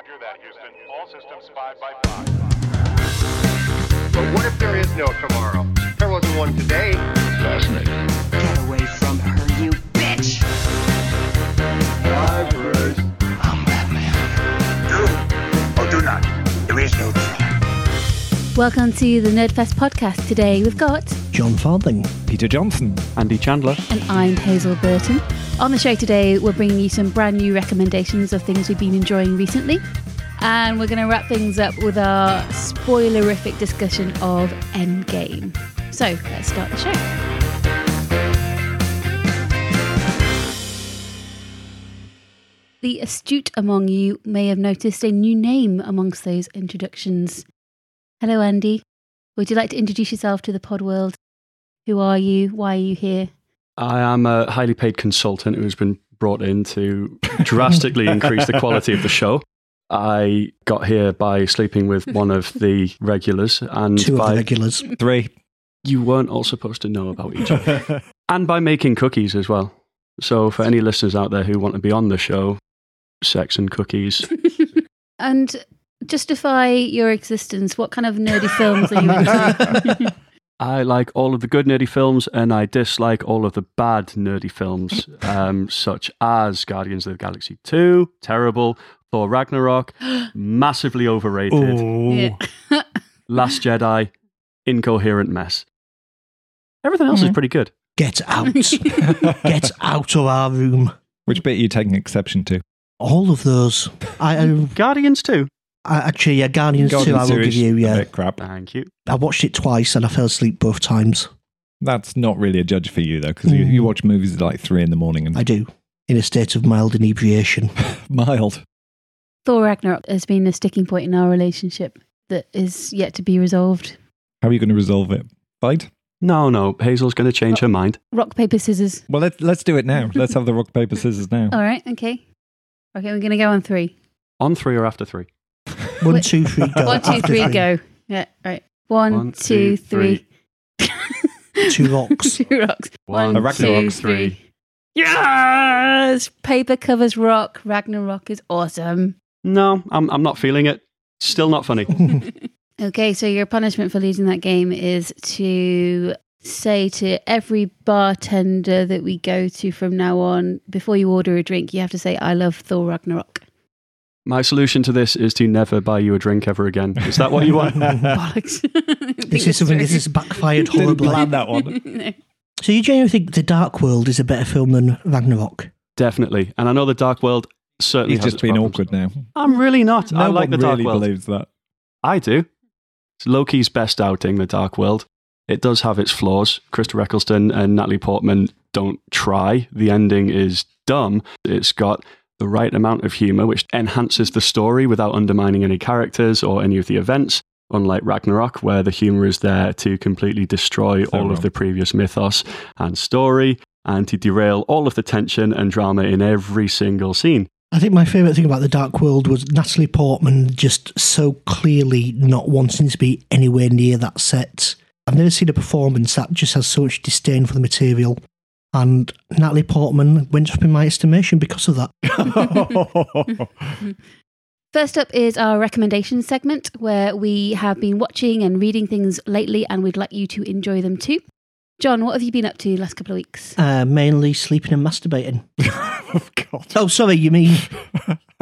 Roger that, Houston. All systems 5 by 5. But what if there is no tomorrow? There wasn't one today. Fascinating. Get away from her, you bitch! I'm Batman. Do or do not. There is no try. Welcome to the Nerdfest podcast. Today we've got, Jon Farthing. Peter Johnson. Andy Chandler. and I'm Hazel Burton. On the show today, we're bringing you some brand new recommendations of things we've been enjoying recently. And we're going to wrap things up with our spoilerific discussion of Endgame. So let's start the show. The astute among you may have noticed a new name amongst those introductions. Hello, Andy. Would you like to introduce yourself to the pod world? Who are you? Why are you here? I am a highly paid consultant who's been brought in to drastically increase the quality of the show. I got here by sleeping with one of the regulars, and Two of the regulars. Three. you weren't all supposed to know about each other, and by making cookies as well. So, for any listeners out there who want to be on the show, sex and cookies. And justify your existence. What kind of nerdy films are you into? I like all of the good nerdy films, and I dislike all of the bad nerdy films, um, such as Guardians of the Galaxy 2, terrible, Thor Ragnarok, massively overrated, yeah. Last Jedi, incoherent mess. Everything else is Mhm. pretty good. Get out. Get out of our room. Which bit are you taking exception to? All of those. I, I, Guardians 2. I actually, yeah, Guardians 2, I will give series, you, a yeah. bit crap. Thank you. I watched it twice and I fell asleep both times. That's not really a judge for you, though, because you, Mm. you watch movies at like three in the morning and I do. In a state of mild inebriation. mild. Thor Ragnarok has been a sticking point in our relationship that is yet to be resolved. How are you going to resolve it? Fight? No, no, Hazel's going to change her mind. Rock, paper, scissors. Well, let's let's do it now. Let's have the rock paper scissors now. All right, okay. Okay, we're going to go on three. On three or after three? One, Wait. two, three, go. One, two, After three, go. Yeah, right. One, One, two, two, three. Two rocks. two rocks. One, A Ragnarok, two, three. Yes! Paper covers rock. Ragnarok is awesome. No, I'm, I'm not feeling it. Still not funny. Okay, so your punishment for losing that game is to say to every bartender that we go to from now on, before you order a drink, you have to say, I love Thor Ragnarok. My solution to this is to never buy you a drink ever again. Is that what you want? Bollocks. this is something this has backfired Didn't horribly. plan that one. No. So you genuinely think The Dark World is a better film than Ragnarok? Definitely. And I know the Dark World certainly He's has just its being problems. awkward now. I'm really not. No I like one the Dark really World. believes that. I do. It's Loki's best outing, the Dark World. It does have its flaws. Christopher Eccleston and Natalie Portman don't try. The ending is dumb. It's got the right amount of humor, which enhances the story without undermining any characters or any of the events. Unlike Ragnarok, where the humor is there to completely destroy So all wrong. of the previous mythos and story, and to derail all of the tension and drama in every single scene. I think my favourite thing about The Dark World was Natalie Portman just so clearly not wanting to be anywhere near that set. I've never seen a performance that just has so much disdain for the material. And Natalie Portman went up in my estimation because of that. First up is our recommendation segment, where we have been watching and reading things lately, and we'd like you to enjoy them too. Jon, what have you been up to the last couple of weeks? Uh, mainly sleeping and masturbating. oh, God. Oh, sorry, you mean.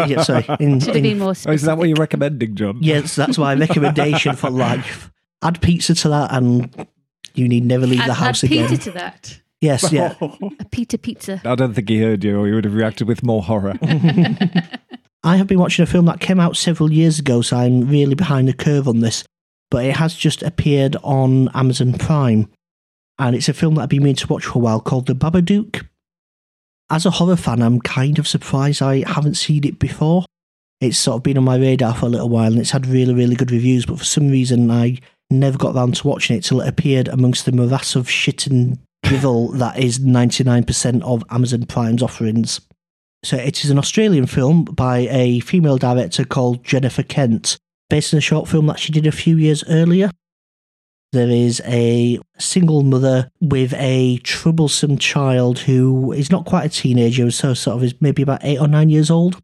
Yeah, sorry. In, Should have been more Oh, is that what you're recommending, Jon? yes, that's my recommendation for life. Add pizza to that, and you need never leave Add- the house add again. Peter to that. Yes, yeah. Oh. A Peter pizza. I don't think he heard you, or he would have reacted with more horror. I have been watching a film that came out several years ago, so I'm really behind the curve on this. But it has just appeared on Amazon Prime, and it's a film that I've been meaning to watch for a while called The Babadook. As a horror fan, I'm kind of surprised I haven't seen it before. It's sort of been on my radar for a little while, and it's had really, really good reviews. But for some reason, I never got round to watching it till it appeared amongst the morass of shit and drivel that is 99% of Amazon Prime's offerings. So it is an Australian film by a female director called Jennifer Kent, based on a short film that she did a few years earlier. There is a single mother with a troublesome child who is not quite a teenager, so sort of is maybe about eight or nine years old.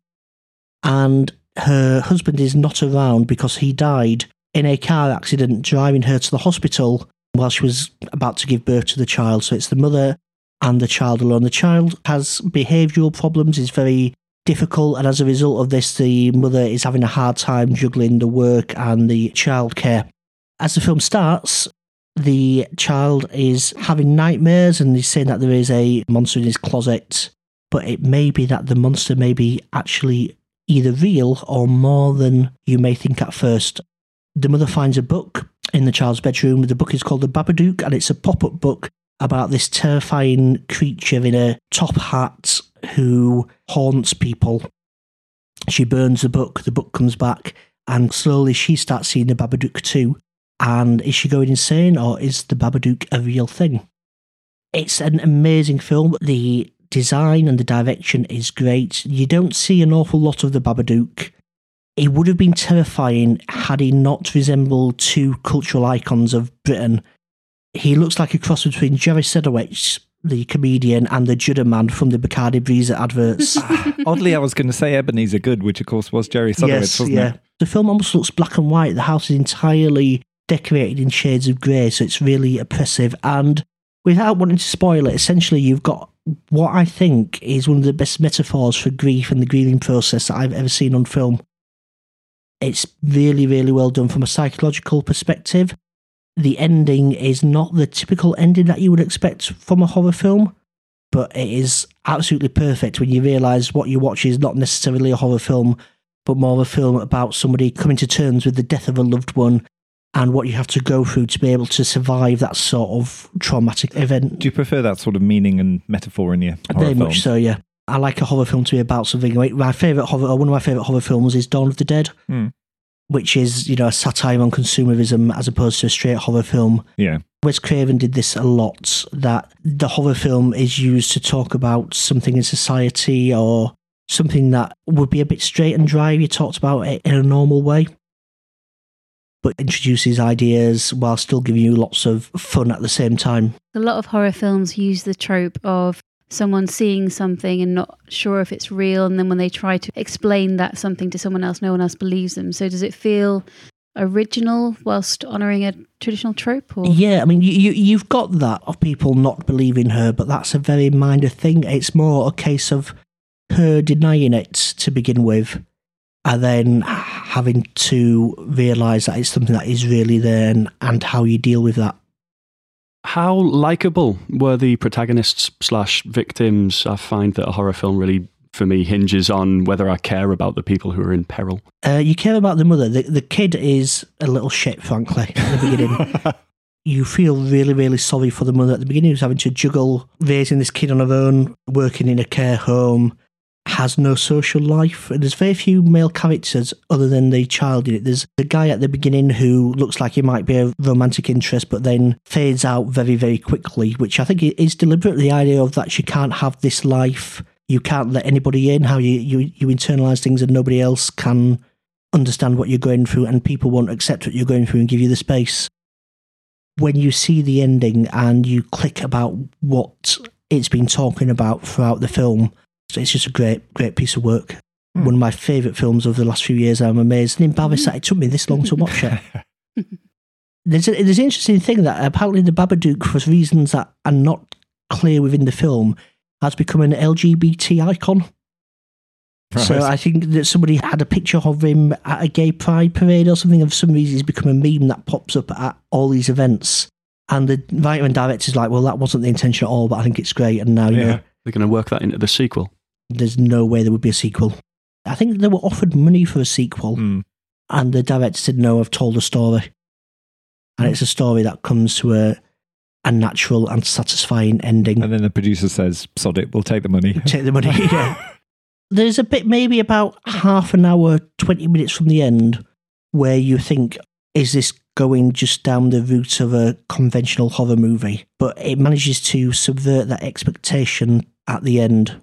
And her husband is not around because he died in a car accident driving her to the hospital while she was about to give birth to the child. So it's the mother and the child alone. The child has behavioural problems, is very difficult, and as a result of this, the mother is having a hard time juggling the work and the childcare. As the film starts, the child is having nightmares and he's saying that there is a monster in his closet, but it may be that the monster may be actually either real or more than you may think at first. The mother finds a book in the child's bedroom. The book is called The Babadook and it's a pop up book about this terrifying creature in a top hat who haunts people. She burns the book, the book comes back, and slowly she starts seeing the Babadook too. And is she going insane or is the Babadook a real thing? It's an amazing film. The design and the direction is great. You don't see an awful lot of the Babadook. It would have been terrifying had he not resembled two cultural icons of Britain. He looks like a cross between Jerry Sadowitz, the comedian, and the Judder Man from the Bacardi Breezer adverts. Oddly, I was going to say Ebenezer Goode, which of course was Jerry Sadowitz, wasn't it? The film almost looks black and white. The house is entirely decorated in shades of grey, so it's really oppressive. And without wanting to spoil it, essentially, you've got what I think is one of the best metaphors for grief and the grieving process that I've ever seen on film. It's really, really well done from a psychological perspective. The ending is not the typical ending that you would expect from a horror film, but it is absolutely perfect when you realise what you watch is not necessarily a horror film, but more of a film about somebody coming to terms with the death of a loved one and what you have to go through to be able to survive that sort of traumatic event. Do you prefer that sort of meaning and metaphor in your horror Very much so, yeah. I like a horror film to be about something. Like, My favorite horror, or one of my favorite horror films, is Dawn of the Dead, Hmm. which is you know a satire on consumerism as opposed to a straight horror film. Yeah. Wes Craven did this a lot. That the horror film is used to talk about something in society or something that would be a bit straight and dry if you talked about it in a normal way, but introduces ideas while still giving you lots of fun at the same time. A lot of horror films use the trope of someone seeing something and not sure if it's real, and then when they try to explain that something to someone else, no one else believes them. So does it feel original whilst honouring a traditional trope? Or? Yeah, I mean, you, you you've got that of people not believing her, but that's a very minor thing. It's more a case of her denying it to begin with, and then having to realise that it's something that is really there, and, and how you deal with that. How likable were the protagonists slash victims? I find that a horror film really, for me, hinges on whether I care about the people who are in peril. Uh, you care about the mother. The, the kid is a little shit, frankly, at the beginning. you feel really, really sorry for the mother at the beginning who's having to juggle raising this kid on her own, working in a care home, has no social life. There's very few male characters other than the child in it. There's the guy at the beginning who looks like he might be a romantic interest, but then fades out very, very quickly, which I think is deliberate. The idea of that you can't have this life, you can't let anybody in, how you, you, you internalize things and nobody else can understand what you're going through and people won't accept what you're going through and give you the space. When you see the ending and you click about what it's been talking about throughout the film, so it's just a great, great piece of work. Hmm. One of my favourite films of the last few years. I'm amazed and embarrassed that it took me this long to watch it. there's, a, there's an interesting thing that apparently the Babadook, for reasons that are not clear within the film, has become an LGBT icon. So I think that somebody had a picture of him at a gay pride parade or something. And for some reason, he's become a meme that pops up at all these events. And the writer and director's like, well, that wasn't the intention at all, but I think it's great. And now, you Yeah. know, They're going to work that into the sequel. There's no way there would be a sequel. I think they were offered money for a sequel, Hmm. and the director said, no, I've told a story. And it's a story that comes to a, a natural and satisfying ending. And then the producer says, sod it, we'll take the money. Take the money. yeah. There's a bit, maybe about half an hour, 20 minutes from the end, where you think, is this going just down the route of a conventional horror movie? But it manages to subvert that expectation at the end.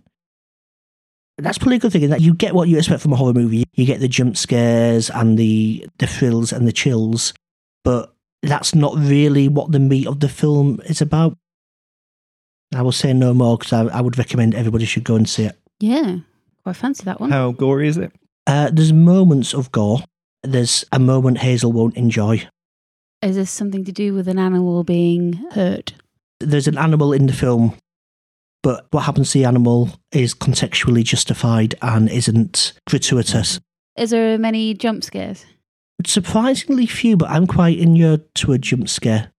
That's probably a good thing in that you get what you expect from a horror movie. You get the jump scares and the, the thrills and the chills, but that's not really what the meat of the film is about. I will say no more because I, I would recommend everybody should go and see it. Yeah, quite fancy that one. How gory is it? Uh, there's moments of gore. There's a moment Hazel won't enjoy. Is this something to do with an animal being hurt? There's an animal in the film, but what happens to the animal is contextually justified and isn't gratuitous. Is there many jump scares? Surprisingly few, but I'm quite inured to a jump scare.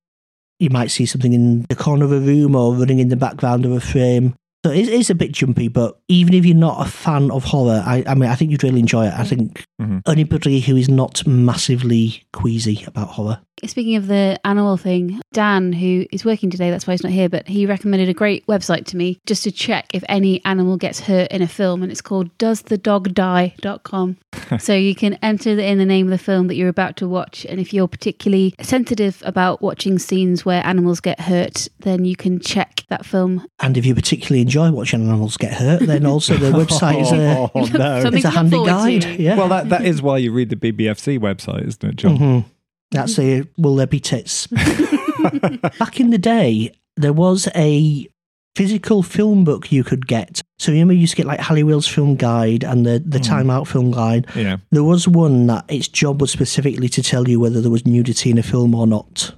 You might see something in the corner of a room or running in the background of a frame. So it is a bit jumpy, but even if you're not a fan of horror, I, I mean, I think you'd really enjoy it. I think Mhm. anybody who is not massively queasy about horror. Speaking of the animal thing, Dan, who is working today, that's why he's not here, but he recommended a great website to me just to check if any animal gets hurt in a film, and it's called doesthedogdie.com. so you can enter in the name of the film that you're about to watch, and if you're particularly sensitive about watching scenes where animals get hurt, then you can check that film. And if you particularly enjoy watching animals get hurt, then also the website is a, Oh, no. Something is a handy guide. Yeah. Well, that, that is why you read the BBFC website, isn't it, Jon? Mhm. That's a will there be tits? Back in the day, there was a physical film book you could get. So you remember you used to get like Halliwell's film guide and the, the hmm. Time Out film guide. Yeah. There was one that its job was specifically to tell you whether there was nudity in a film or not.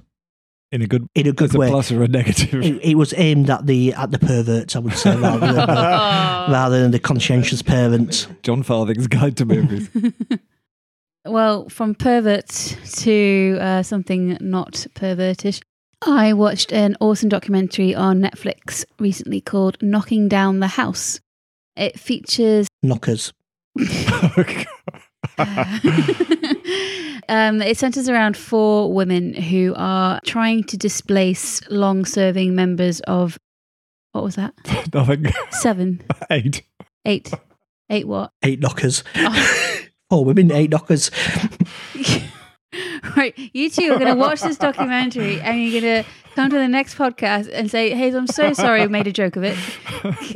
In a good, In a good as a way. plus or a negative. It, it was aimed at the at the perverts, I would say, rather than the, rather than the conscientious parents. Jon Farthing's Guide to Movies. Well, from pervert to uh, something not pervertish, I watched an awesome documentary on Netflix recently called Knocking Down the House. It features Knockers. um, it centers around four women who are trying to displace long serving members of what was that? Nothing. Seven, Eight. eight, eight what? Eight knockers. Oh. Oh, four women, eight knockers. right, you two are going to watch this documentary and you're going to come to the next podcast and say, Hey, I'm so sorry I made a joke of it.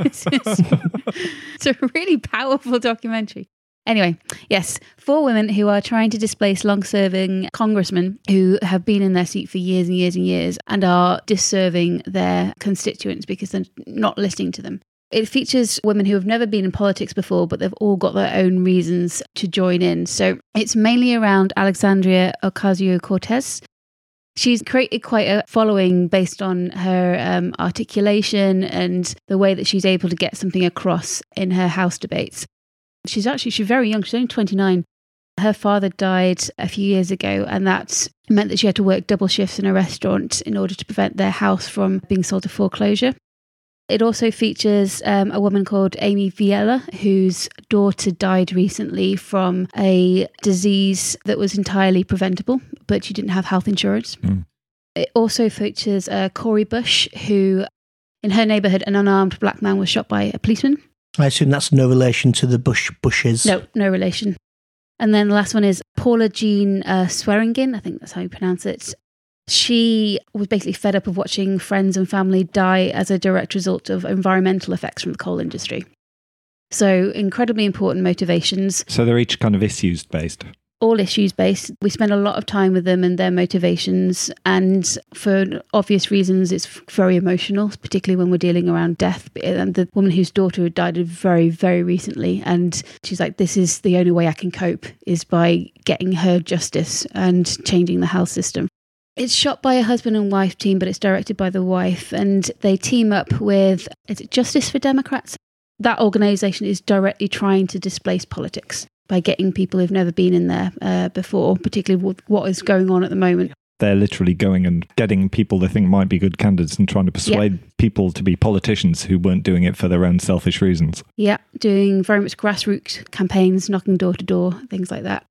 it's, it's a really powerful documentary. Anyway, yes, four women who are trying to displace long serving congressmen who have been in their seat for years and years and years and are disserving their constituents because they're not listening to them. It features women who have never been in politics before, but they've all got their own reasons to join in. So it's mainly around Alexandria Ocasio Cortez. She's created quite a following based on her um, articulation and the way that she's able to get something across in her House debates. She's actually she's very young. She's only 29. Her father died a few years ago, and that meant that she had to work double shifts in a restaurant in order to prevent their house from being sold to foreclosure. It also features um, a woman called Amy Vilela, whose daughter died recently from a disease that was entirely preventable, but she didn't have health insurance. Mm. It also features uh, Cori Bush, who, in her neighborhood, an unarmed black man was shot by a policeman. I assume that's no relation to the Bush Bushes. No, no relation. And then the last one is Paula Jean uh, Swearengin. I think that's how you pronounce it. She was basically fed up of watching friends and family die as a direct result of environmental effects from the coal industry. So, incredibly important motivations, So they're each kind of issues based. all issues based. We spend a lot of time with them and their motivations. And for obvious reasons, it's very emotional, particularly when we're dealing around death. And the woman whose daughter had died very, very recently. And she's like, this is the only way I can cope is by getting her justice and changing the health system. It's shot by a husband and wife team, but it's directed by the wife. And they team up with, is it Justice for Democrats? That organization is directly trying to displace politics by getting people who've never been in there uh, before, particularly with what is going on at the moment. They're literally going and getting people they think might be good candidates and trying to persuade people to be politicians who weren't doing it for their own selfish reasons. Yeah, doing very much grassroots campaigns, knocking door to door, things like that.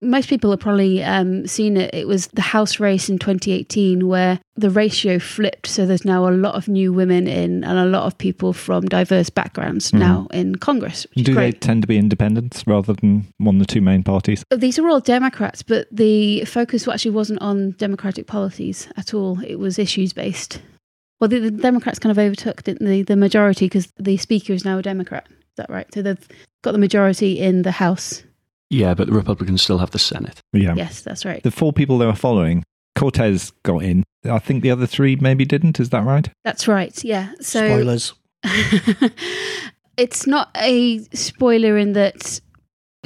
Most people have probably um, seen it. It was the House race in 2018 where the ratio flipped. So there's now a lot of new women in and a lot of people from diverse backgrounds now in Congress. Which Do they tend to be independents rather than one of the two main parties? These are all Democrats, but the focus actually wasn't on Democratic policies at all. It was issues based. Well, the, the Democrats kind of overtook didn't they, the majority because the Speaker is now a Democrat. Is that right? So they've got the majority in the House. Yeah, but the Republicans still have the Senate. Yeah. Yes, that's right. The four people they were following, Cortez got in. I think the other three maybe didn't. Is that right? That's right. Yeah. So Spoilers. it's not a spoiler in that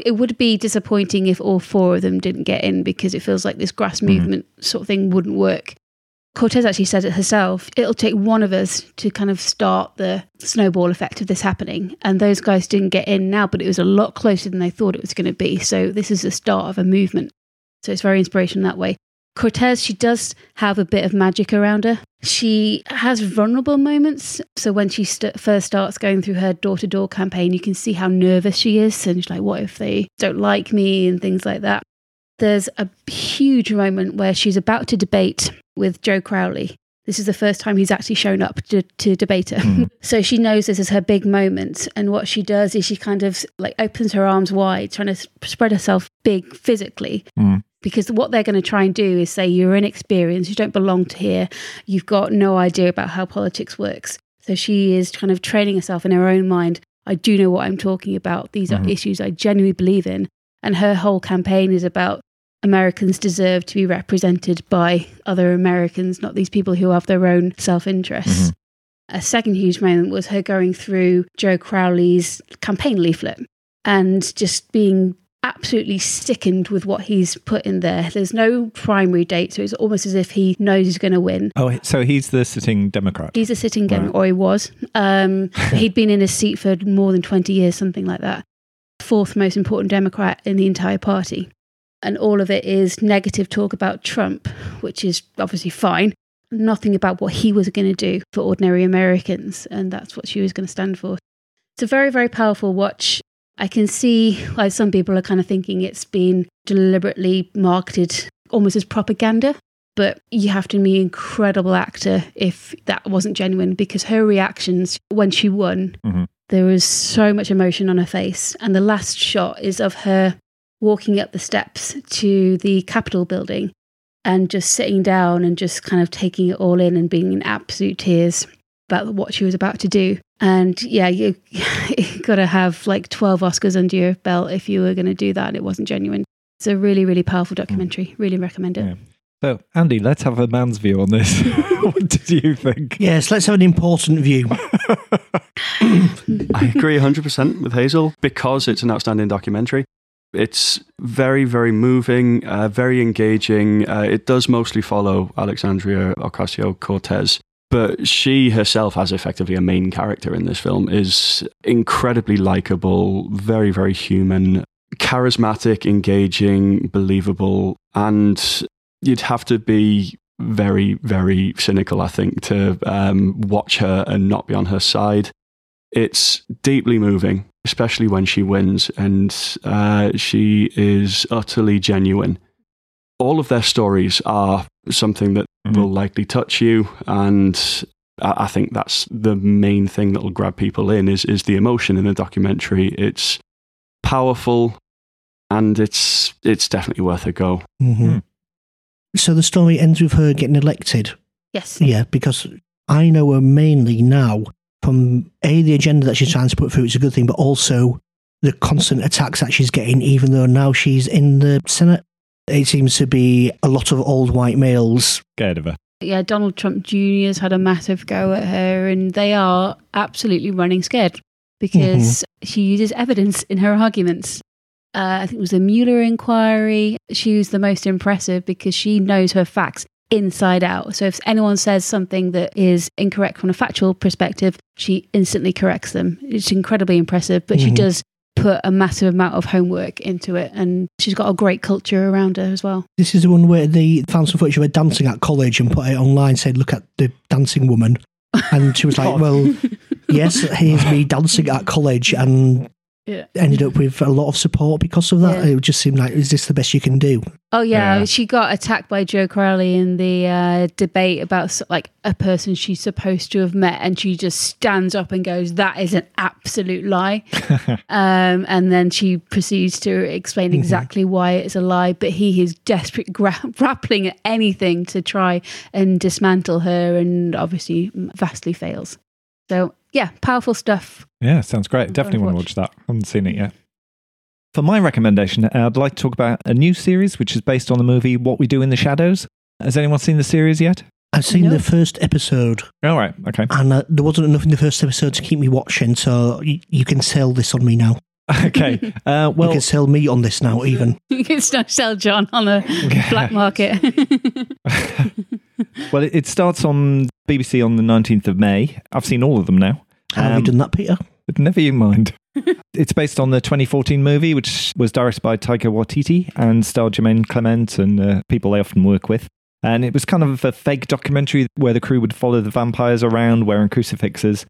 It would be disappointing if all four of them didn't get in because it feels like this grass mm-hmm. movement sort of thing wouldn't work. Cortez actually said it herself. It'll take one of us to kind of start the snowball effect of this happening. And those guys didn't get in now, but it was a lot closer than they thought it was going to be. So this is the start of a movement. So it's very inspirational that way. Cortez, she does have a bit of magic around her. She has vulnerable moments. So when she st- first starts going through her door to door campaign, you can see how nervous she is. And she's like, what if they don't like me and things like that. There's a huge moment where she's about to debate with Joe Crowley. This is the first time he's actually shown up to, to debate her. Mm-hmm. so she knows this is her big moment. And what she does is she kind of like opens her arms wide, trying to spread herself big physically. Mm. Because what they're going to try and do is say, you're inexperienced, you don't belong to here, you've got no idea about how politics works. So she is kind of training herself in her own mind. I do know what I'm talking about. These are mm-hmm. issues I genuinely believe in. And her whole campaign is about Americans deserve to be represented by other Americans, not these people who have their own self interests. A second huge moment was her going through Joe Crowley's campaign leaflet and just being absolutely sickened with what he's put in there. There's no primary date, so it's almost as if he knows he's going to win. Oh, so he's the sitting Democrat. He's a sitting Right. or he was. Um, he'd been in his seat for more than 20 years, something like that. Fourth most important Democrat in the entire party. And all of it is negative talk about Trump, which is obviously fine. Nothing about what he was going to do for ordinary Americans. And that's what she was going to stand for. It's a very, very powerful watch. I can see why some people are kind of thinking it's been deliberately marketed almost as propaganda but you have to be an incredible actor if that wasn't genuine because her reactions when she won Mhm. there was so much emotion on her face and the last shot is of her walking up the steps to the capitol building and just sitting down and just kind of taking it all in and being in absolute tears about what she was about to do and yeah you, you got to have like 12 oscars under your belt if you were going to do that and it wasn't genuine it's a really really powerful documentary mm. really recommend it Yeah. So, Andy, let's have a man's view on this. what did you think? Yes, let's have an important view. I agree 100% with Hazel because it's an outstanding documentary. It's very, very moving, uh, very engaging. Uh, it does mostly follow Alexandria Ocasio Cortez, but she herself, as effectively a main character in this film, is incredibly likable, very, very human, charismatic, engaging, believable, and you'd have to be very, very cynical, I think, to um, watch her and not be on her side. It's deeply moving, especially when she wins, and uh, she is utterly genuine. All of their stories are something that Mhm. will likely touch you, and I I think that's the main thing that will grab people in is is the emotion in the documentary. It's powerful, and it's it's definitely worth a go. hmm So the story ends with her getting elected. yes Yeah, because I know her mainly now from A, the agenda that she's trying to put through, it's a good thing, but also the constant attacks that she's getting, even though now she's in the Senate. It seems to be a lot of old white males. Scared of her. yeah, Donald Trump Jr. has had a massive go at her, and they are absolutely running scared because she uses evidence in her arguments. Uh, I think it was the Mueller inquiry. She was the most impressive because she knows her facts inside out. So if anyone says something that is incorrect from a factual perspective, she instantly corrects them. It's incredibly impressive, but she Mhm. does put a massive amount of homework into it, and she's got a great culture around her as well. This is the one where they found some footage of her dancing at college and put it online, said, look at the dancing woman. And she was like, well, yes, here's me dancing at college and Yeah. ended up with a lot of support because of that. Yeah. It just seemed like, is this the best you can do? Oh yeah, Yeah. she got attacked by Joe Crowley in the uh, debate about like a person she's supposed to have met, and she just stands up and goes, "That is an absolute lie," um, and then she proceeds to explain exactly why it's a lie. But he is desperate, gra- grappling at anything to try and dismantle her, and obviously vastly fails. So yeah, powerful stuff. Yeah, sounds great. Definitely want to to watch that. haven't seen it yet. For my recommendation, I'd like to talk about a new series which is based on the movie What We Do in the Shadows. Has anyone seen the series yet? I've seen No. the first episode All right, okay. and uh, there wasn't enough in the first episode to keep me watching, so y- you can sell this on me now. Okay. Uh, we well, can sell me on this now, even. you can sell Jon on the black market. well, it, it starts on BBC on the 19th of May. I've seen all of them now. How have Um, you done that, Peter? Never you mind. it's based on the 2014 movie, which was directed by Taika Waititi and starred Jermaine Clement and uh, people they often work with. And it was kind of a fake documentary where the crew would follow the vampires around wearing crucifixes.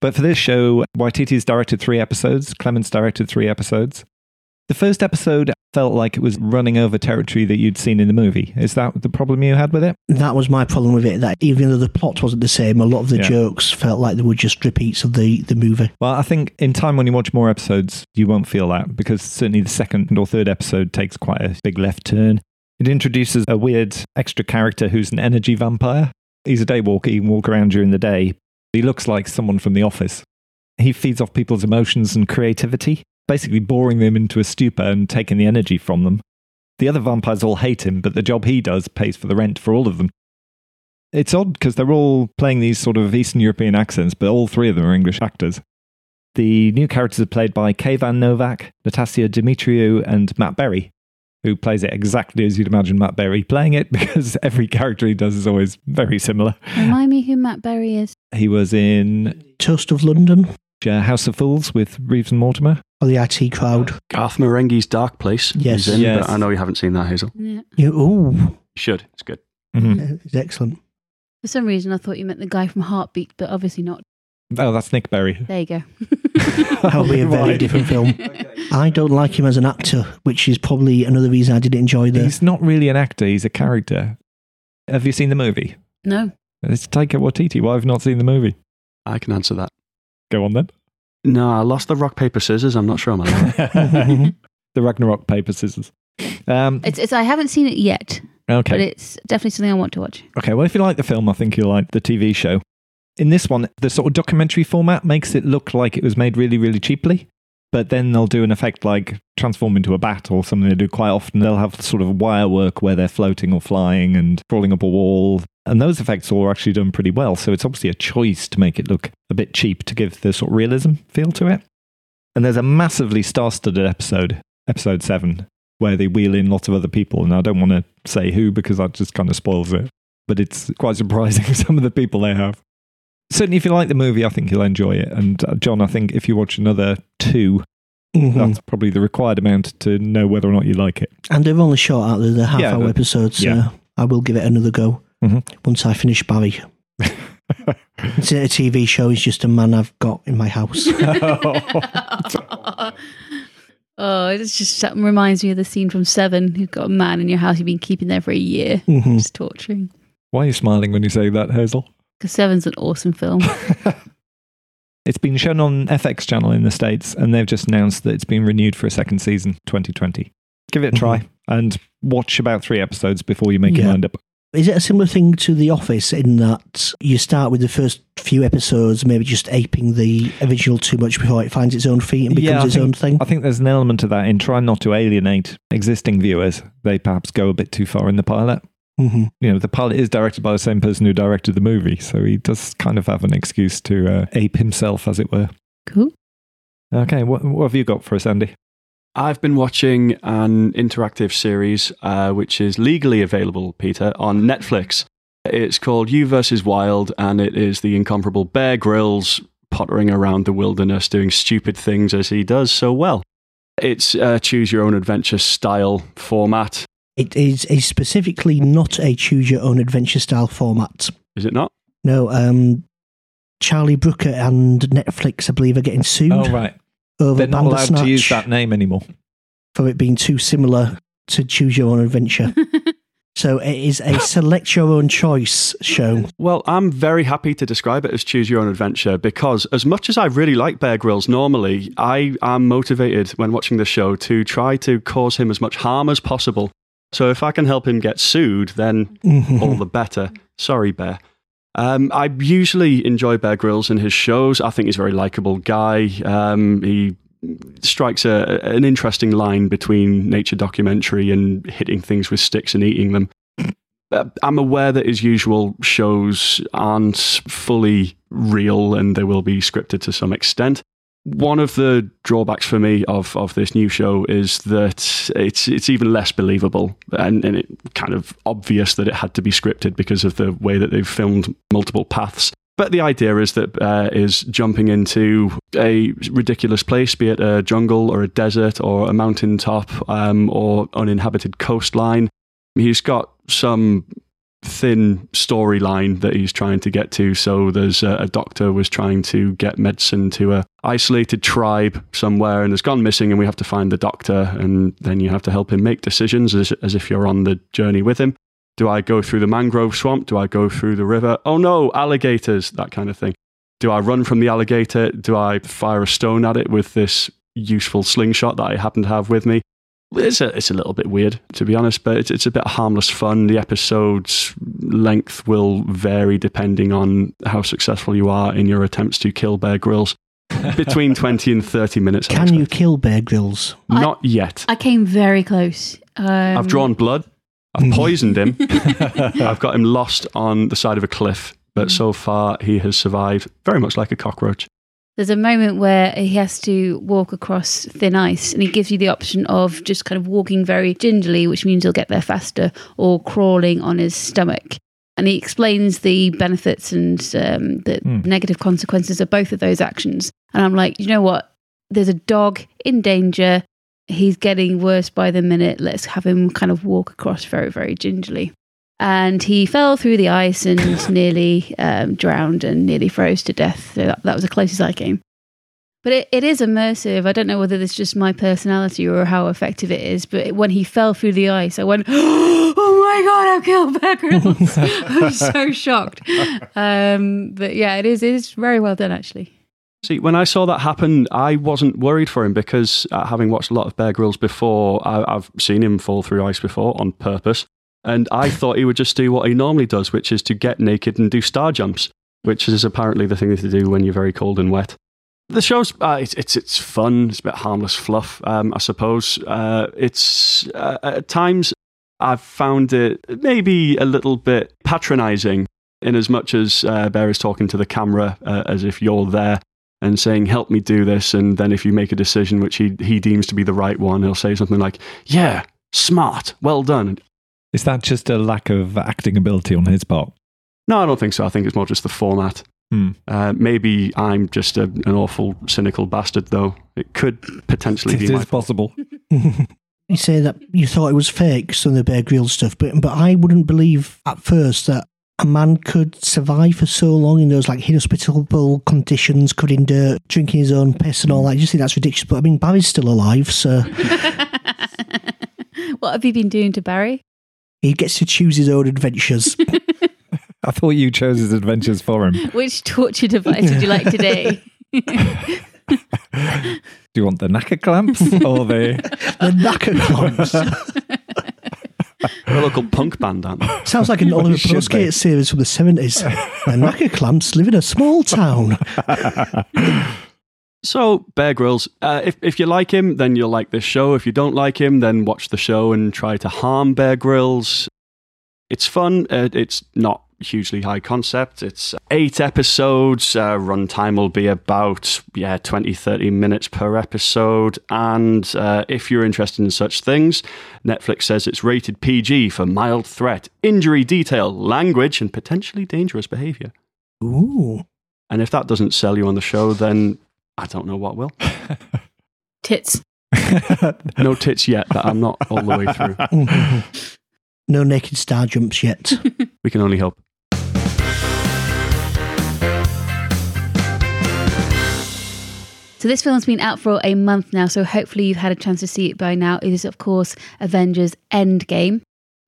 But for this show, Waititi's directed three episodes, Clement's directed three episodes. The first episode felt like it was running over territory that you'd seen in the movie. Is that the problem you had with it? That was my problem with it. That even though the plot wasn't the same, a lot of the Yeah. jokes felt like they were just repeats of the, the movie. Well, I think in time when you watch more episodes, you won't feel that because certainly the second or third episode takes quite a big left turn. It introduces a weird extra character who's an energy vampire. He's a day walker, he can walk around during the day. He looks like someone from the office. He feeds off people's emotions and creativity, basically boring them into a stupor and taking the energy from them. The other vampires all hate him, but the job he does pays for the rent for all of them. It's odd because they're all playing these sort of Eastern European accents, but all three of them are English actors. The new characters are played by Kayvan Novak, Natasha Demetriou, and Matt Berry, who plays it exactly as you'd imagine Matt Berry playing it because every character he does is always very similar. Remind me who Matt Berry is. He was in Toast of London uh, House of Fools with Reeves and Mortimer. or the IT crowd. Garth Marenghi's Dark Place. Yes. In, Yes. I know you haven't seen that, Hazel. Yeah. You, ooh, You should. It's good. Mhm. it's excellent. For some reason, I thought you meant the guy from Heartbeat, but obviously not. Oh, that's Nick Berry. There you go. That'll be a very Right. different film. I don't like him as an actor, which is probably another reason I didn't enjoy the. He's not really an actor, he's a character. Have you seen the movie? No. It's Taika Waititi. Why have you not seen the movie? I can answer that. Go on then. No, I lost the rock, paper, scissors. I'm not sure I'm allowed. the Ragnarok paper scissors. Um, It's, it's I haven't seen it yet, Okay. but okay. it's definitely something I want to watch. Okay. Well, if you like the film, I think you'll like the TV show. In this one, the sort of documentary format makes it look like it was made really, really cheaply. But then they'll do an effect like transform into a bat or something they do quite often. They'll have sort of wire work where they're floating or flying and crawling up a wall. And those effects all are actually done pretty well. So it's obviously a choice to make it look a bit cheap to give the sort of realism feel to it. And there's a massively star studded episode, episode seven, where they wheel in lots of other people. And I don't want to say who because that just kind of spoils it. But it's quite surprising some of the people they have. Certainly, if you like the movie, I think you'll enjoy it. And uh, Jon, I think if you watch another two, Mhm. that's probably the required amount to know whether or not you like it. And they're only short out there, the half Yeah, hour the- episodes. yeah. So I will give it another go Mhm. once I finish Barry. It's a TV show, it's just a man I've got in my house. oh, it's just something reminds me of the scene from Seven. You've got a man in your house you've been keeping there for a year, Mhm. just torturing. Why are you smiling when you say that, Hazel? Because Seven's an awesome film. It's been shown on FX channel in the States, and they've just announced that it's been renewed for a second season, 2020. Give it a try mm-hmm. and watch about three episodes before you make your Yeah. mind up. Is it a similar thing to The Office in that you start with the first few episodes, maybe just aping the original too much before it finds its own feet and becomes I its think, own thing? I think there's an element of that in trying not to alienate existing viewers. They perhaps go a bit too far in the pilot. Hmm You know, the pilot is directed by the same person who directed the movie, so he does kind of have an excuse to uh, ape himself, as it were. cool. Okay, what, what have you got for us, Andy? I've been watching an interactive series uh, which is legally available, Peter, on Netflix. It's called You versus Wild, and it is the incomparable Bear Grylls pottering around the wilderness doing stupid things as he does so well. It's a choose your own adventure style format, It is a specifically not a choose your own adventure style format. is it not? No, um, Charlie Brooker and Netflix, I believe, are getting sued Oh, right. over They're not allowed to use that name anymore. for it being too similar to choose your own adventure. so it is a select your own choice show. Well, I'm very happy to describe it as choose your own adventure because, as much as I really like Bear Grylls normally, I am motivated when watching the show to try to cause him as much harm as possible. So if I can help him get sued, then Mhm. all the better. Sorry, Bear. Um, I usually enjoy Bear Grylls and his shows. I think he's a very likable guy. Um, he strikes a, an interesting line between nature documentary and hitting things with sticks and eating them. Uh, I'm aware that his usual shows aren't fully real and they will be scripted to some extent. One of the drawbacks for me of, of this new show is that it's it's even less believable and, and it kind of obvious that it had to be scripted because of the way that they've filmed multiple paths. But the idea is that uh, is jumping into a ridiculous place, be it a jungle or a desert or a mountaintop um, or uninhabited coastline. He's got some thin storyline that he's trying to get to. So there's a, a, doctor was trying to get medicine to a isolated tribe somewhere and has gone missing, and we have to find the doctor, and then you have to help him make decisions as, as if you're on the journey with him. Do I go through the mangrove swamp? Do I go through the river? Oh no, alligators! That kind of thing. Do I run from the alligator? Do I fire a stone at it with this useful slingshot that I happen to have with me? It's a, it's a little bit weird, to be honest, but it's, it's a bit of harmless fun. The episode's length will vary depending on how successful you are in your attempts to kill Bear Grylls. Between 20 and 30 minutes. Can you kill Bear Grylls? Not yet. I came very close. Um, I've drawn blood. I've poisoned him. I've got him lost on the side of a cliff, but so far he has survived very much like a cockroach. There's a moment where he has to walk across thin ice, and he gives you the option of just kind of walking very gingerly, which means he'll get there faster, or crawling on his stomach. And he explains the benefits and um, the Hmm. negative consequences of both of those actions. And I'm like, you know what? There's a dog in danger. He's getting worse by the minute. Let's have him kind of walk across very, very gingerly. And he fell through the ice and nearly um, drowned and nearly froze to death. So that, that was the closest I came. But it, it is immersive. I don't know whether is just my personality or how effective it is. But when he fell through the ice, I went, "Oh my god, I've killed Bear Grylls!" I was so shocked. Um, but yeah, it is. It is very well done, actually. See, when I saw that happen, I wasn't worried for him because uh, having watched a lot of Bear Grylls before, I, I've seen him fall through ice before on purpose. And I thought he would just do what he normally does, which is to get naked and do star jumps, which is apparently the thing to do when you're very cold and wet. The show's uh, it's, it's it's fun. It's a bit harmless fluff, um, I suppose. Uh, it's uh, at times I've found it maybe a little bit patronising, in as much as uh, Bear is talking to the camera uh, as if you're there and saying, "Help me do this," and then if you make a decision which he he deems to be the right one, he'll say something like, "Yeah, smart, well done." Is that just a lack of acting ability on his part? No, I don't think so. I think it's more just the format. Hmm. Uh, maybe I'm just a, an awful, cynical bastard, though. It could potentially It be my possible. You say that you thought it was fake, some of the Bear Grylls stuff, but but I wouldn't believe at first that a man could survive for so long in those like inhospitable conditions, covered in dirt, drinking his own piss and all that. I just think that's ridiculous. But I mean, Barry's still alive, so what have you been doing to Barry? He gets to choose his own adventures. I thought you chose his adventures for him. Which torture device would you like today? Do you want the knacker clamps or the? the knacker clamps. a local punk band, aren't they? Sounds like an Oliver Should Postgate series from the 70s. The knacker clamps live in a small town. So, Bear Grylls, uh, if, if you like him, then you'll like this show. If you don't like him, then watch the show and try to harm Bear Grylls. It's fun. Uh, it's not hugely high concept. It's eight episodes. Uh, runtime will be about, yeah, 20, 30 minutes per episode. And uh, if you're interested in such things, Netflix says it's rated PG for mild threat, injury detail, language, and potentially dangerous behavior. Ooh. And if that doesn't sell you on the show, then I don't know what will. Tits. No tits yet, but I'm not all the way through. no naked star jumps yet. We can only hope. So this film's been out for a month now, so hopefully you've had a chance to see it by now. It is, of course, Avengers Endgame.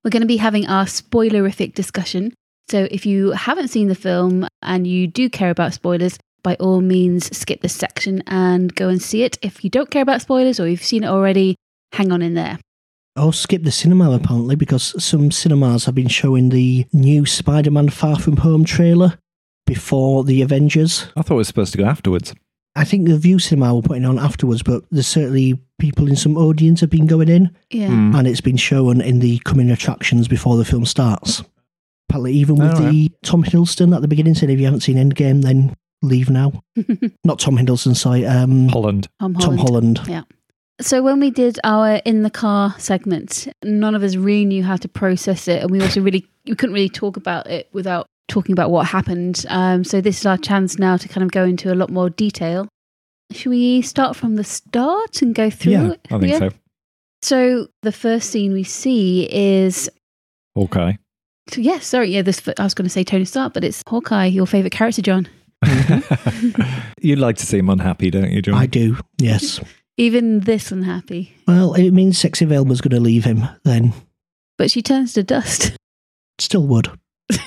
We're going to be having our spoilerific discussion. So if you haven't seen the film and you do care about spoilers, by all means skip this section and go and see it. If you don't care about spoilers or you've seen it already, hang on in there. Oh, skip the cinema apparently because some cinemas have been showing the new Spider Man Far From Home trailer before the Avengers. I thought it was supposed to go afterwards. I think the Vue Cinema were putting it on afterwards, but there's certainly people in some audience have been going in Yeah. Hmm. and it's been shown in the coming attractions before the film starts. Apparently, even with All right. the Tom Hiddleston at the beginning said, if you haven't seen Endgame, then leave now. Not Tom Hiddleston, sorry. Um, Holland. Tom Tom Holland. Yeah. So when we did our in the car segment, none of us really knew how to process it, and we also really we couldn't really talk about it without talking about what happened. Um, so this is our chance now to kind of go into a lot more detail. Should we start from the start and go through Yeah, it? I think so. So the first scene we see is Hawkeye. so yes, sorry, yeah. This I was going to say Tony Stark, but it's Hawkeye, your favorite character, Jon. You'd like to see him unhappy, don't you, Jon? I do, yes. Even this unhappy, Well, it means Sexy Velma's going to leave him then. but she turns to dust. Still would.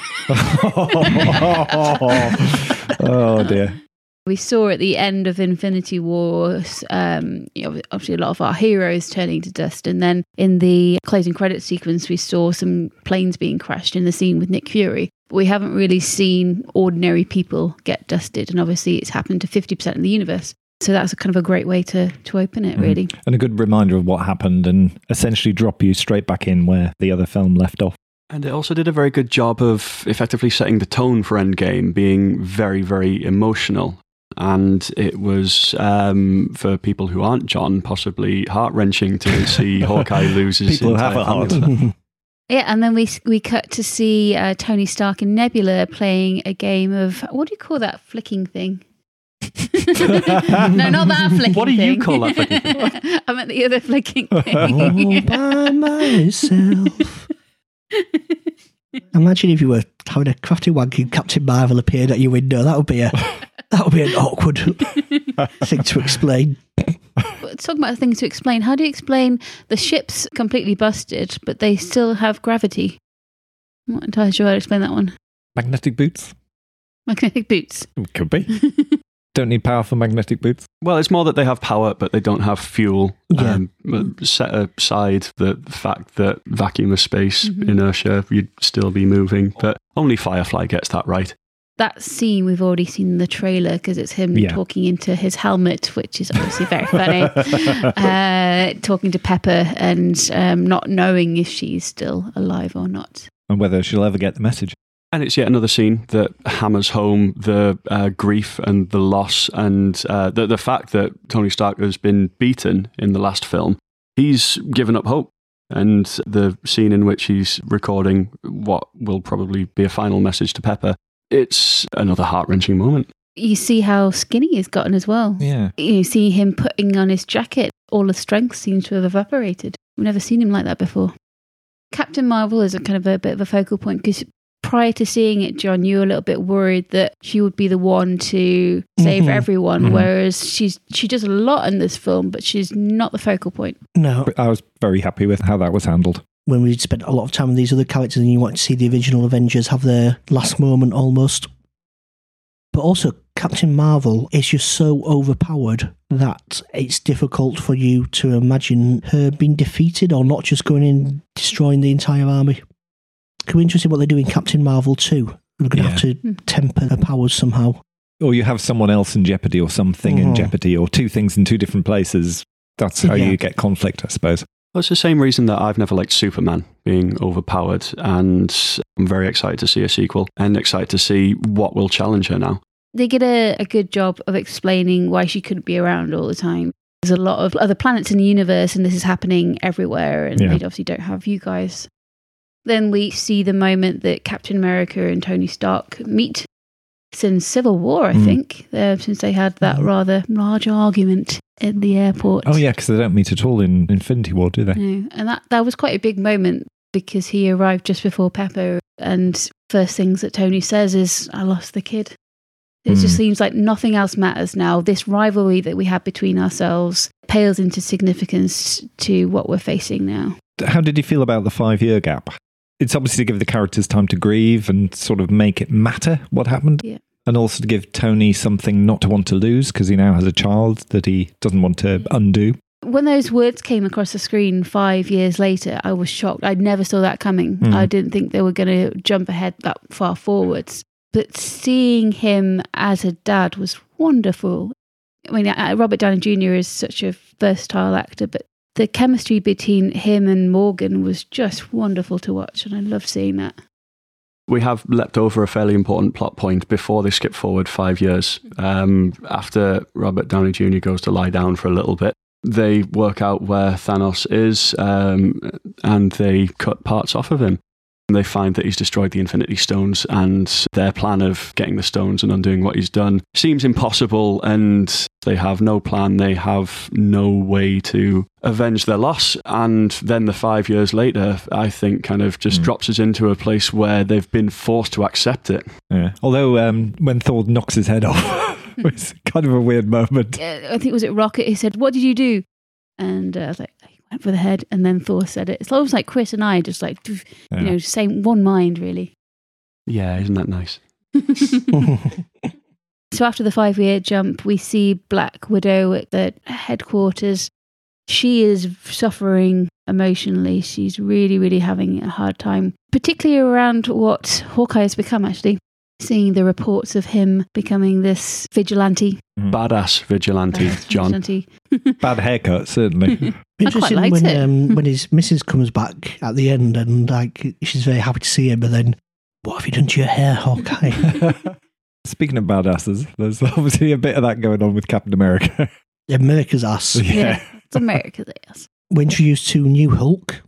oh dear. We saw at the end of Infinity Wars, um, you know, obviously a lot of our heroes turning to dust, and then in the closing credit sequence, we saw some planes being crashed in the scene with Nick Fury. But we haven't really seen ordinary people get dusted, and obviously it's happened to fifty percent of the universe. So that's a kind of a great way to to open it, really. And a good reminder of what happened and essentially drop you straight back in where the other film left off. And it also did a very good job of effectively setting the tone for Endgame, being very, very emotional. And it was, um, for people who aren't Jon, possibly heart wrenching to see Hawkeye lose his People who have a heart. Yeah, and then we we cut to see uh, Tony Stark and Nebula playing a game of what do you call that flicking thing? no, not that flicking. Thing. What do you thing. call that flicking thing? I meant the other flicking thing. All by myself. Imagine if you were having a crafty wank and Captain Marvel appeared at your window. That would be a that would be an awkward thing to explain. Talking about things to explain. How do you explain the ship's completely busted, but they still have gravity? I'm not entirely sure how to explain that one. Magnetic boots? Magnetic boots. Could be. don't need powerful magnetic boots. Well, it's more that they have power, but they don't have fuel. Yeah. Um, set aside the fact that vacuum of space, Mhm. inertia, you'd still be moving. But only Firefly gets that right. That scene we've already seen in the trailer because it's him Yeah. talking into his helmet, which is obviously very funny. uh, talking to Pepper and um, not knowing if she's still alive or not. and whether she'll ever get the message. And it's yet another scene that hammers home the uh, grief and the loss and uh, the, the fact that Tony Stark has been beaten in the last film. He's given up hope. And the scene in which he's recording what will probably be a final message to Pepper, it's another heart wrenching moment. You see how skinny he's gotten as well. Yeah. You see him putting on his jacket, all the strength seems to have evaporated. We've never seen him like that before. Captain Marvel is a kind of a bit of a focal point because prior to seeing it, Jon, you were a little bit worried that she would be the one to save Mhm. everyone, Mhm. whereas she's she does a lot in this film, but she's not the focal point. No, I was very happy with how that was handled. When we spent a lot of time with these other characters and you want to see the original Avengers have their last moment almost. But also, Captain Marvel is just so overpowered that it's difficult for you to imagine her being defeated or not just going in and destroying the entire army. Could be interesting what they do in Captain Marvel too. We're going to have Hmm. to temper her powers somehow. Or you have someone else in jeopardy or something in Mhm. jeopardy or two things in two different places. That's how Yeah. you get conflict, I suppose. Well, it's the same reason that I've never liked Superman being overpowered, and I'm very excited to see a sequel and excited to see what will challenge her now. They did a, a good job of explaining why she couldn't be around all the time. There's a lot of other planets in the universe, and this is happening everywhere, and Yeah. they obviously don't have you guys. Then we see the moment that Captain America and Tony Stark meet. Since Civil War, I Mm. think, uh, since they had that Mhm. rather large argument at the airport. Oh, yeah, because they don't meet at all in Infinity War, do they? No, and that, that was quite a big moment because he arrived just before Pepper, and first things that Tony says is, "I lost the kid." It just Hmm. seems like nothing else matters now. This rivalry that we have between ourselves pales into significance to what we're facing now. How did you feel about the five year gap? It's obviously to give the characters time to grieve and sort of make it matter what happened. Yeah. And also to give Tony something not to want to lose because he now has a child that he doesn't want to undo. When those words came across the screen five years later, I was shocked. I never saw that coming. Hmm. I didn't think they were going to jump ahead that far forwards. But seeing him as a dad was wonderful. I mean, Robert Downey Jr. is such a versatile actor, but the chemistry between him and Morgan was just wonderful to watch, and I love seeing that. We have leapt over a fairly important plot point before they skip forward five years. Um, after Robert Downey Jr. goes to lie down for a little bit, they work out where Thanos is um, and they cut parts off of him. And they find that he's destroyed the Infinity Stones, and their plan of getting the stones and undoing what he's done seems impossible. And they have no plan, they have no way to avenge their loss. And then the five years later, I think, kind of just Mm. drops us into a place where they've been forced to accept it. Yeah. Although um, when Thor knocks his head off, it's kind of a weird moment. Uh, I think was it Rocket He said, "What did you do?" And uh, I was like, "I went for the head." And then Thor said it. It's almost like Chris and I, just like you Yeah. know, same one mind, really. Yeah, isn't that nice? So after the five year jump, we see Black Widow at the headquarters. She is suffering emotionally. She's really, really having a hard time, particularly around what Hawkeye has become, actually. Seeing the reports of him becoming this vigilante. Badass vigilante, Jon. vigilante. Bad haircut, certainly. quite Interesting liked when it. um, when his missus comes back at the end and like she's very happy to see him, but then what have you done to your hair, Hawkeye? Speaking of badasses, there's obviously a bit of that going on with Captain America. America's ass. yeah. It's America, yes. We introduced to New Hulk,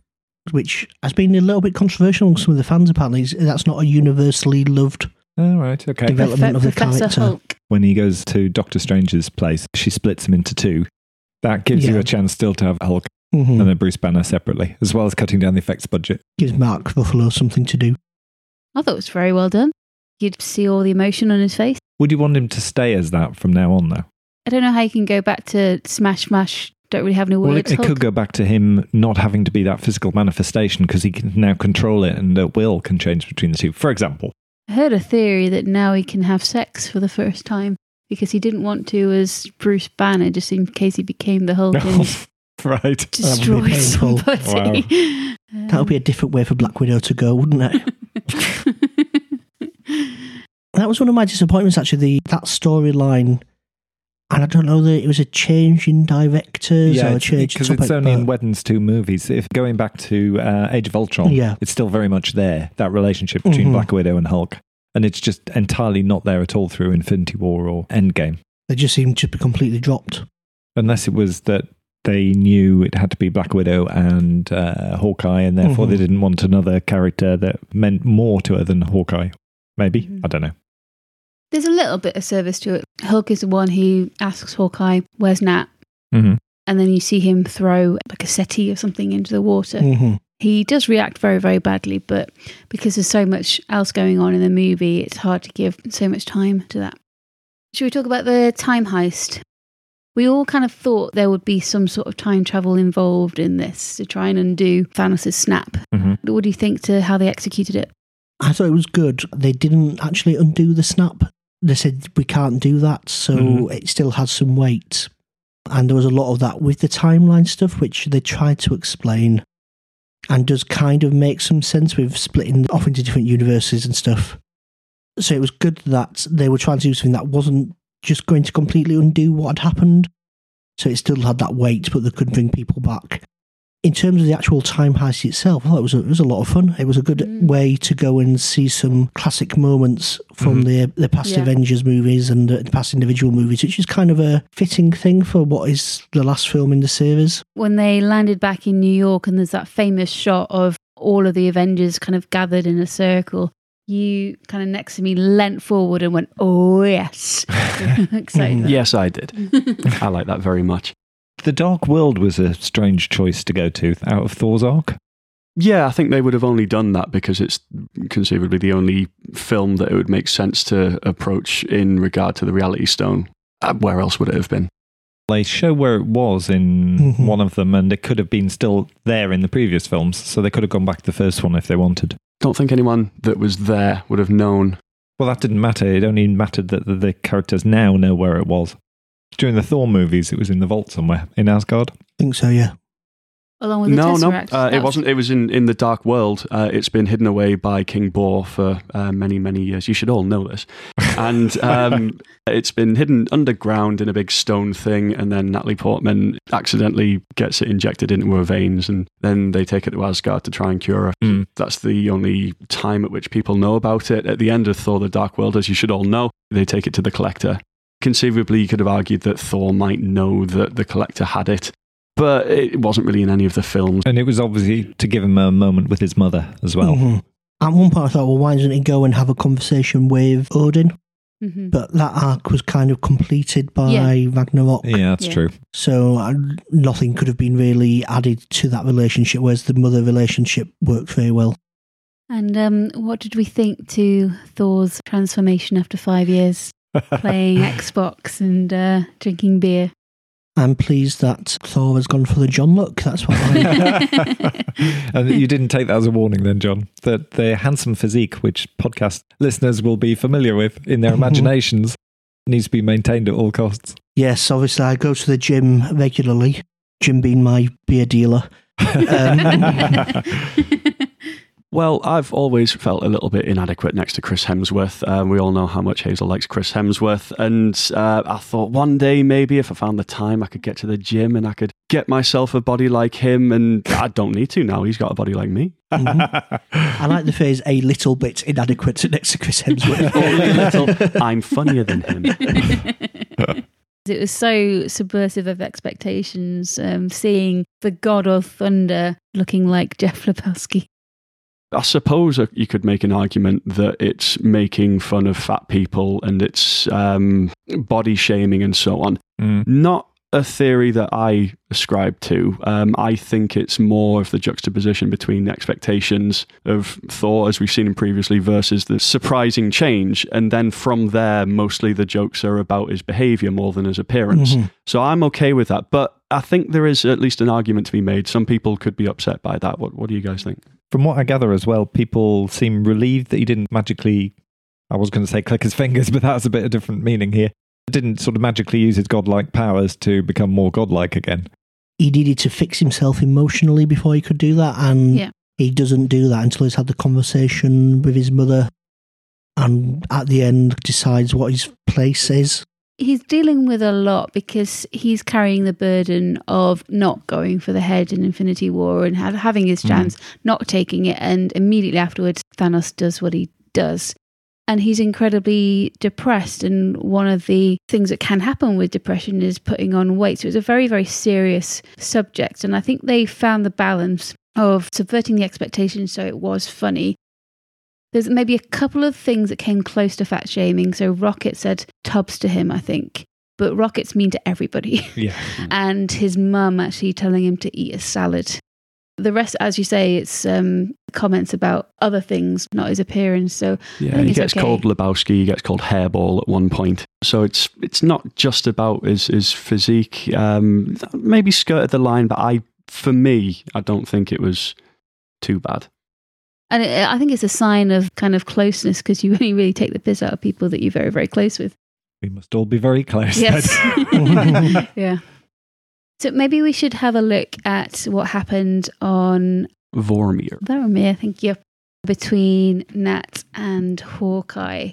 which has been a little bit controversial among some of the fans. Apparently, That's not a universally loved. All right. Okay. Development of the Professor character. Hulk. When he goes to Doctor Strange's place, she splits him into two. That gives you a chance still to have Hulk Mhm. and then Bruce Banner separately, as well as cutting down the effects budget. Gives Mark Ruffalo something to do. I thought it was very well done. You'd see all the emotion on his face. Would you want him to stay as that from now on, though? I don't know how you can go back to Smash Smash. Don't really have any Well, words. it, it could go back to him not having to be that physical manifestation because he can now control it and at will can change between the two. For example, I heard a theory that now he can have sex for the first time because he didn't want to as Bruce Banner, just in case he became the Hulk and right. destroyed painful. somebody. That would be a different way for Black Widow to go, wouldn't it? that was one of my disappointments, actually. The that storyline, and I don't know that it was a change in directors or a change in because it's topic, only in but- Whedon's two movies. If going back to uh, Age of Ultron, Yeah. it's still very much there. That relationship between Mhm. Black Widow and Hulk, and it's just entirely not there at all through Infinity War or Endgame, they just seem to be completely dropped. unless it was that they knew it had to be Black Widow and uh, Hawkeye, and therefore Mhm. they didn't want another character that meant more to her than Hawkeye. Maybe Mhm. I don't know. There's a little bit of service to it. Hulk is the one who asks Hawkeye, "Where's Nat?" Mhm. And then you see him throw like a settee or something into the water. hmm He does react very, very badly, but because there's so much else going on in the movie, it's hard to give so much time to that. Should we talk about the time heist? We all kind of thought there would be some sort of time travel involved in this to try and undo Thanos' snap. Mhm. What do you think to how they executed it? I thought it was good. They didn't actually undo the snap. They said we can't do that, so Mhm. it still has some weight. And there was a lot of that with the timeline stuff, which they tried to explain and does kind of make some sense with splitting off into different universes and stuff. So it was good that they were trying to do something that wasn't just going to completely undo what had happened. So it still had that weight, but they could bring people back. In terms of the actual time heist itself, I thought it was a, it was a lot of fun. It was a good Mm. way to go and see some classic moments from the the past Yeah. Avengers movies and the, the past individual movies, which is kind of a fitting thing for what is the last film in the series. When they landed back in New York and there's that famous shot of all of the Avengers kind of gathered in a circle, you kind of next to me leant forward and went, Oh, yes. Excited. Yes, I did. I like that very much. The Dark World was a strange choice to go to out of Thor's arc. Yeah, I think they would have only done that because it's conceivably the only film that it would make sense to approach in regard to the Reality Stone. Uh, where else would it have been? They show where it was in Mhm. one of them, and it could have been still there in the previous films, so they could have gone back to the first one if they wanted. Don't think anyone that was there would have known. Well, that didn't matter. It only mattered that the, the characters now know where it was. During the Thor movies, it was in the vault somewhere in Asgard. I think so, yeah. along with the no, no, uh, it wasn't. It was in, in the Dark World. Uh, it's been hidden away by King Bor for uh, many, many years. You should all know this. And um, it's been hidden underground in a big stone thing. And then Natalie Portman accidentally gets it injected into her veins. And then they take it to Asgard to try and cure her. Mm. That's the only time at which people know about it. At the end of Thor the Dark World, as you should all know, they take it to the Collector. Conceivably, you could have argued that Thor might know that the Collector had it. But it wasn't really in any of the films. And it was obviously to give him a moment with his mother as well. Mhm. At one point, I thought, well, why doesn't he go and have a conversation with Odin? Mhm. But that arc was kind of completed by Yeah. Ragnarok. Yeah, that's Yeah. true. So uh, nothing could have been really added to that relationship, whereas the mother relationship worked very well. And um, what did we think to Thor's transformation after five years playing Xbox and uh, drinking beer? I'm pleased that Thor has gone for the Jon look. That's what I. and you didn't take that as a warning then, Jon, that the handsome physique, which podcast listeners will be familiar with in their imaginations, needs to be maintained at all costs. yes, obviously, I go to the gym regularly. Jim being my beer dealer. Um, Well, I've always felt a little bit inadequate next to Chris Hemsworth. Um, we all know how much Hazel likes Chris Hemsworth. And uh, I thought one day maybe if I found the time, I could get to the gym and I could get myself a body like him. And I don't need to now. He's got a body like me. mhm. I like the phrase "a little bit inadequate" next to Chris Hemsworth. Only little. I'm funnier than him. It was so subversive of expectations, um, seeing the god of thunder looking like Jeff Lebowski. I suppose you could make an argument that it's making fun of fat people and it's um, body shaming and so on. Mm. Not a theory that I ascribe to. Um, I think it's more of the juxtaposition between the expectations of Thor, as we've seen him previously, versus the surprising change. And then from there, mostly the jokes are about his behavior more than his appearance. Mhm. So I'm okay with that. But I think there is at least an argument to be made. Some people could be upset by that. What, what do you guys think? From what I gather as well, people seem relieved that he didn't magically, I was going to say click his fingers, but that's a bit of different meaning here. Didn't sort of magically use his godlike powers to become more godlike again. he needed to fix himself emotionally before he could do that, and Yeah. he doesn't do that until he's had the conversation with his mother, and at the end decides what his place is. He's dealing with a lot because he's carrying the burden of not going for the head in Infinity War and ha- having his hmm. chance, not taking it, and immediately afterwards, Thanos does what he does. And he's incredibly depressed. And one of the things that can happen with depression is putting on weight. So it's a very, very serious subject. And I think they found the balance of subverting the expectations so it was funny. There's maybe a couple of things that came close to fat shaming. So Rocket said tubs to him, I think. But Rocket's mean to everybody. Yeah. and his mum actually telling him to eat a salad. The rest, as you say, it's um, comments about other things, not his appearance. So Yeah, he gets okay. called Lebowski. He gets called Hairball at one point. So it's it's not just about his his physique. Um, maybe skirted the line, but I, for me, I don't think it was too bad. And it, I think it's a sign of kind of closeness because you only really take the piss out of people that you're very, very close with. We must all be very close. Yes. yeah. So maybe we should have a look at what happened on Vormir. Varamir, thank you, between Nat and Hawkeye.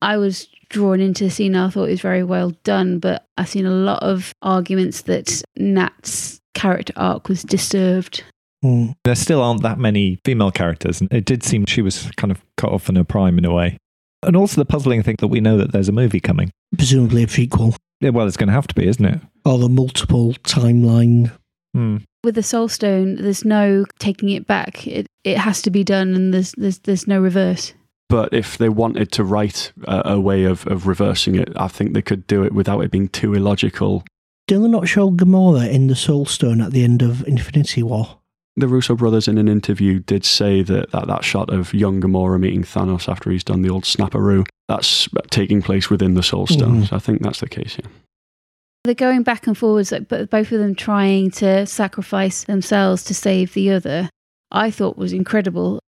I was drawn into the scene. I thought it was very well done, but I've seen a lot of arguments that Nat's character arc was disturbed. Hmm. there still aren't that many female characters, and it did seem she was kind of cut off in her prime in a way. And also the puzzling thing that we know that there's a movie coming. Presumably a prequel Yeah, well, it's going to have to be, isn't it? or the multiple timeline. Hmm. With the Soul Stone, there's no taking it back. It it has to be done, and there's there's there's no reverse. But if they wanted to write a, a way of, of reversing it, I think they could do it without it being too illogical. Did they not show Gamora in the Soul Stone at the end of Infinity War? The Russo brothers, in an interview, did say that that, that shot of young Gamora meeting Thanos after he's done the old snapperoo, that's taking place within the Soul Stone. Mhm. So I think that's the case, yeah. They're going back and forwards, like, but both of them trying to sacrifice themselves to save the other. I thought was incredible.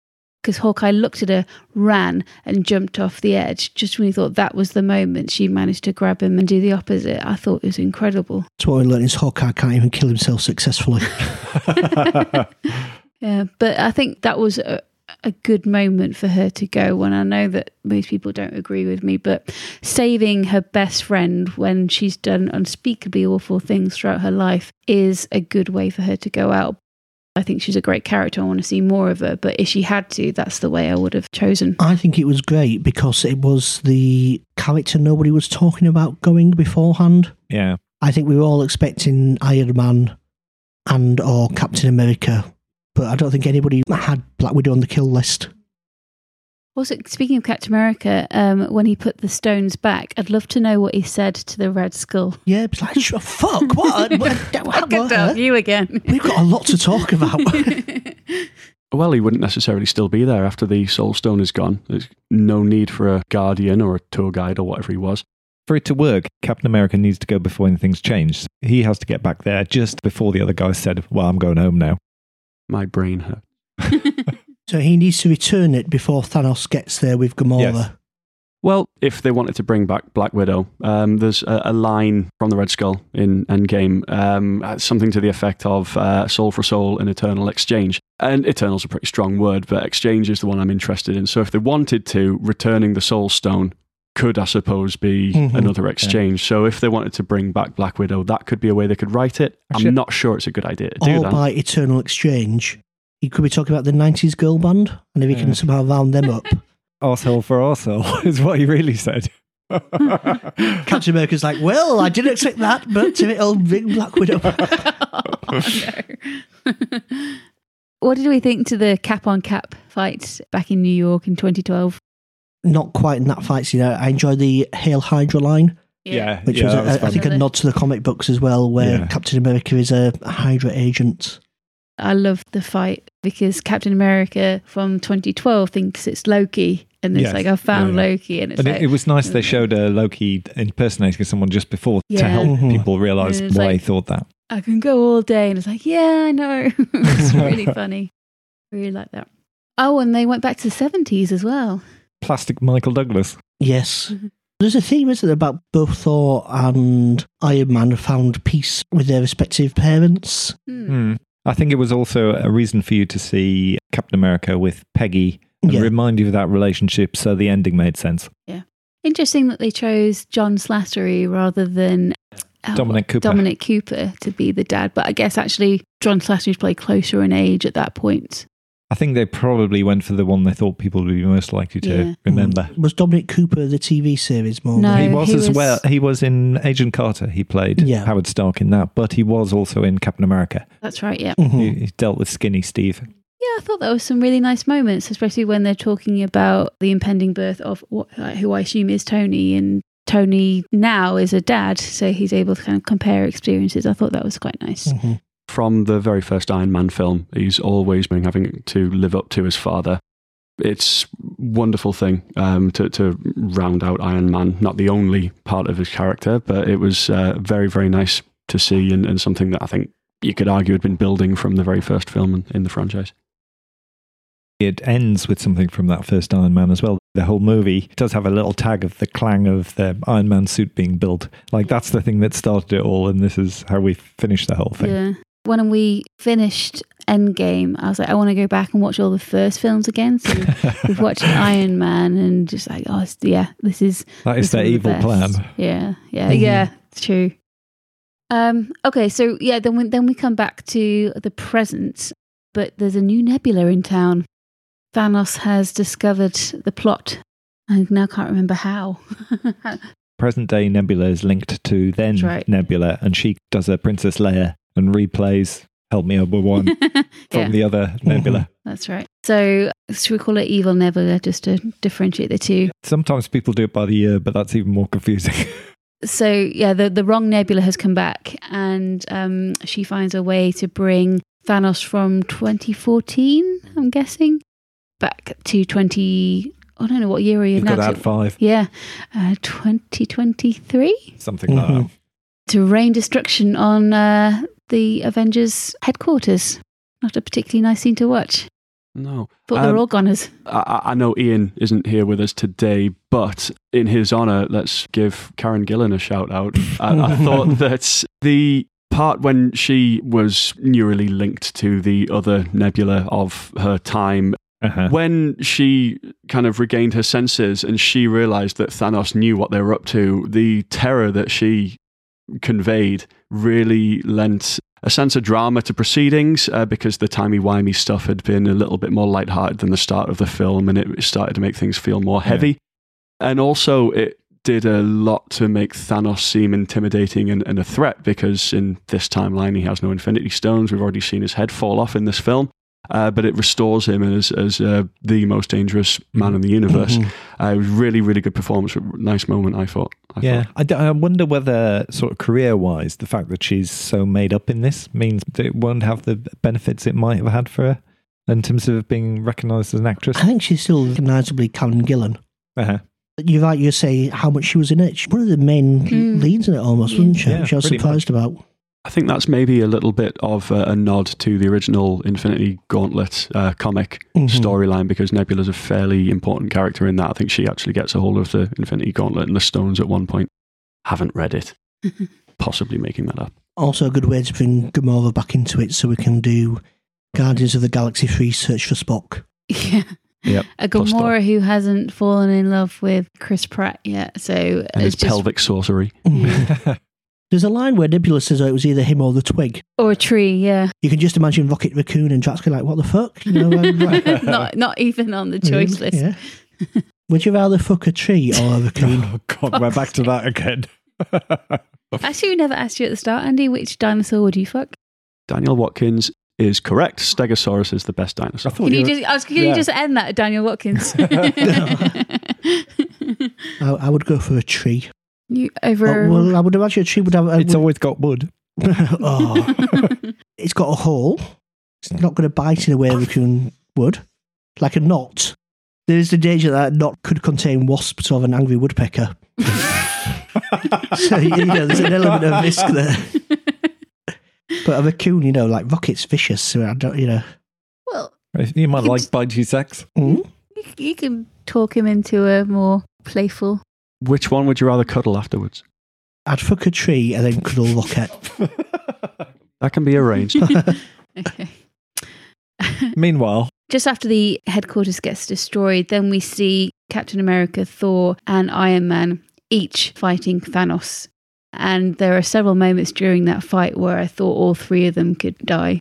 Because Hawkeye looked at her, ran, and jumped off the edge. Just when he thought that was the moment, she managed to grab him and do the opposite. I thought it was incredible. That's what we learned is Hawkeye can't even kill himself successfully. Yeah, but I think that was a, a good moment for her to go. When I know that most people don't agree with me, but saving her best friend when she's done unspeakably awful things throughout her life is a good way for her to go out. I think she's a great character. I want to see more of her, but if she had to, that's the way I would have chosen. I think it was great because it was the character nobody was talking about going beforehand. Yeah. I think we were all expecting Iron Man and or Captain America, but I don't think anybody had Black Widow on the kill list. Also, speaking of Captain America, um, when he put the stones back, I'd love to know what he said to the Red Skull. Yeah, it's like, "Sure, fuck, what? what, what, Good dog, you again. We've got a lot to talk about. Well, he wouldn't necessarily still be there after the Soul Stone is gone. There's no need for a guardian or a tour guide or whatever he was. For it to work, Captain America needs to go before anything's changed. He has to get back there just before the other guy said, Well, I'm going home now. My brain hurt. so he needs to return it before Thanos gets there with Gamora. Yes. Well, if they wanted to bring back Black Widow, um, there's a, a line from the Red Skull in Endgame, um, uh, something to the effect of uh, soul for soul in eternal exchange. And eternal's a pretty strong word, but exchange is the one I'm interested in. So if they wanted to, returning the Soul Stone could, I suppose, be Mhm. another exchange. So if they wanted to bring back Black Widow, that could be a way they could write it. Actually- I'm not sure it's a good idea to do that. by Eternal Exchange. He could be talking about the 90s girl band, and if he Yeah. can mm. somehow round them up. Arsehole for arsehole is what he really said. Captain America's like, well, I didn't expect that, but it'll bring Black Widow. what did we think to the cap on cap fight back in New York in 2012? Not quite in that fight scene. I I enjoy the Hail Hydra line, Yeah, which yeah, was, a- was I think, a nod to the comic books as well, where Yeah. Captain America is a Hydra agent. I love the fight because Captain America from 2012 thinks it's Loki, and it's Yes. like I found Yeah, yeah. Loki, and it's And like it, it was nice they showed a Loki impersonating someone just before to Yeah. help Mhm. people realize And it's why he thought that. I can go all day, and it's like yeah, I know. it's really funny. Really like that. Oh, and they went back to the 70s as well. Plastic Michael Douglas. Yes. Mhm. There's a theme, isn't there, about both Thor and Iron Man have found peace with their respective parents. Hmm. I think it was also a reason for you to see Captain America with Peggy and Yeah. remind you of that relationship so the ending made sense. Yeah. Interesting that they chose John Slattery rather than oh, Dominic Cooper. Dominic Cooper to be the dad, but I guess actually John Slattery's probably closer in age at that point. I think they probably went for the one they thought people would be most likely to Yeah. remember. Was Dominic Cooper the TV series more? No. he was he as was- well. He was in Agent Carter. He played Yeah. Howard Stark in that, but he was also in Captain America. That's right, yeah. Mhm. He, he dealt with Skinny Steve. Yeah, I thought there was some really nice moments, especially when they're talking about the impending birth of what, like, who I assume is Tony, and Tony now is a dad, so he's able to kind of compare experiences. I thought that was quite nice. Mhm. From the very first Iron Man film, he's always been having to live up to his father. It's wonderful thing um, to, to round out Iron Man. Not the only part of his character, but it was uh, very, very nice to see and, and something that I think you could argue had been building from the very first film in, in the franchise. It ends with something from that first Iron Man as well. The whole movie does have a little tag of the clang of the Iron Man suit being built. Like that's the thing that started it all, and this is how we finish the whole thing. Yeah. When we finished Endgame, I was like, I want to go back and watch all the first films again. So we've watched Iron Man and just like, oh, yeah, this is That is their is the evil plan. Yeah, yeah, Mhm. yeah. It's true. Um, okay, so yeah, then we, then we come back to the present, but there's a new nebula in town. Thanos has discovered the plot. I now can't remember how. Present day Nebula is linked to then right. Nebula, and she does a Princess Leia and replays "Help Me Obi-Wan from yeah, the other Nebula. that's right. So should we call it Evil Nebula just to differentiate the two? Sometimes people do it by the year, but that's even more confusing. so yeah, the the wrong nebula has come back, and um, she finds a way to bring Thanos from 2014. I'm guessing back to 20. I don't know what year are you You've now? got to add five, yeah, uh, 2023 something like that. to rain destruction on uh, the Avengers headquarters. Not a particularly nice scene to watch. No. Thought they're Um, all goners. I, I know Ian isn't here with us today, but in his honour, let's give Karen Gillan a shout out. I, I thought that the part when she was neurally linked to the other nebula of her time, Uh-huh. when she kind of regained her senses and she realised that Thanos knew what they were up to, the terror that she conveyed really lent a sense of drama to proceedings uh, because the timey-wimey stuff had been a little bit more lighthearted than the start of the film and it started to make things feel more heavy. And also it did a lot to make Thanos seem intimidating and, and a threat because in this timeline he has no Infinity Stones. We've already seen his head fall off in this film. Uh, but it restores him as as uh, the most dangerous man in the universe. Mhm. Uh, it was really, really good performance. Nice moment, I thought. I Yeah, thought. I, d- I wonder whether, sort of career wise, the fact that she's so made up in this means that it won't have the benefits it might have had for her in terms of being recognised as an actress. I think she's still recognisably Karen Gillan. Uh-huh. You're right, you say how much she was in it. She's one of the main Mm. leads in it almost, Yeah. wasn't she? Yeah, which I was pretty surprised about. I think that's maybe a little bit of a, a nod to the original Infinity Gauntlet uh, comic Mhm. storyline because Nebula's a fairly important character in that. I think she actually gets a hold of the Infinity Gauntlet and the stones at one point. Haven't read it. Possibly making that up. Also, a good way to bring Gamora back into it so we can do Guardians of the Galaxy 3 Search for Spock. Yeah. Yep. A Gamora who hasn't fallen in love with Chris Pratt yet. So And his it's just, pelvic sorcery. There's a line where Nebula says oh, it was either him or the twig. or a tree, yeah. You can just imagine Rocket Raccoon and Drax going like, what the fuck? You know, um, like- not not even on the choice list. Yeah. Would you rather fuck a tree or a raccoon? oh, God, we're back to that again. Actually, we never asked you at the start, Andy, which dinosaur would you fuck? Daniel Watkins is correct. Stegosaurus is the best dinosaur. I thought Can you you were- just, I was, can yeah. you just end that, Daniel Watkins? I, I would go for a tree. You over. Oh, well, I would imagine a tree would have. A, it's always got wood. oh, it's got a hole. It's not going to bite in a way a raccoon would, like a knot. There is the danger that a knot could contain wasps or an angry woodpecker. so you know, there's an element of risk there. But a raccoon, you know, like Rocket's vicious. So I don't, you know. well, You might It's- like bitey sex. Mm? you, you can talk him into a more playful. Which one would you rather cuddle afterwards? I'd fuck a tree and then cuddle Rocket. That can be arranged. Okay. Meanwhile, Just after the headquarters gets destroyed, then we see Captain America, Thor, and Iron Man each fighting Thanos. And there are several moments during that fight where I thought all three of them could die.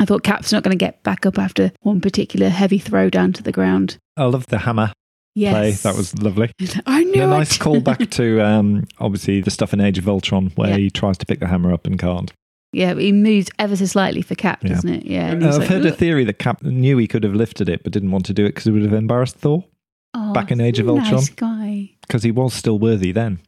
I thought Cap's not going to get back up after one particular heavy throw down to the ground. I love the hammer Yes. play. That was lovely. I knew a it. nice callback to um, obviously the stuff in Age of Ultron where Yeah. he tries to pick the hammer up and can't. Yeah, he moves ever so slightly for Cap, Yeah. doesn't it? Yeah. and Uh, I've like, heard a theory that Cap knew he could have lifted it but didn't want to do it because it would have embarrassed Thor Oh, back in Age of nice Ultron. guy. because he was still worthy then.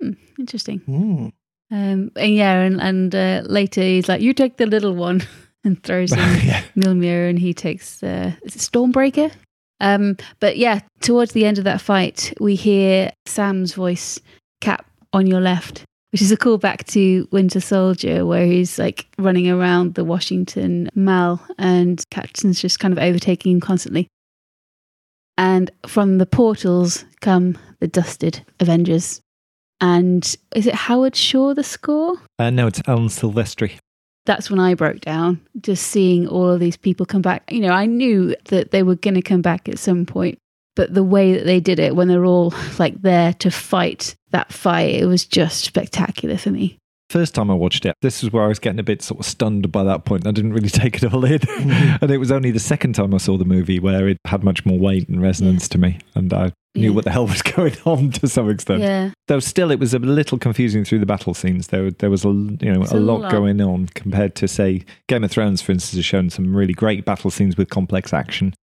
Hmm, interesting. Mm. Um, and yeah, and, and uh, later he's like, "You take the little one," and throws him yeah. Mjolnir, and he takes uh, is it Stormbreaker. Um, but yeah, towards the end of that fight, we hear Sam's voice, "Cap on your left," which is a callback to Winter Soldier, where he's like running around the Washington Mall, and Captain's just kind of overtaking him constantly. And from the portals come the dusted Avengers. And is it Howard Shore the score? Uh, no, it's Alan Silvestri. That's when I broke down, just seeing all of these people come back. You know, I knew that they were going to come back at some point, but the way that they did it when they're all like there to fight that fight, it was just spectacular for me. First time I watched it, this is where I was getting a bit sort of stunned by that point. I didn't really take it all in. Mm-hmm. and it was only the second time I saw the movie where it had much more weight and resonance to me. And I knew Yeah. what the hell was going on to some extent. Yeah. Though still, it was a little confusing through the battle scenes. There, there was a you know It's a a lot, lot. going on compared to say Game of Thrones, for instance, has shown some really great battle scenes with complex action,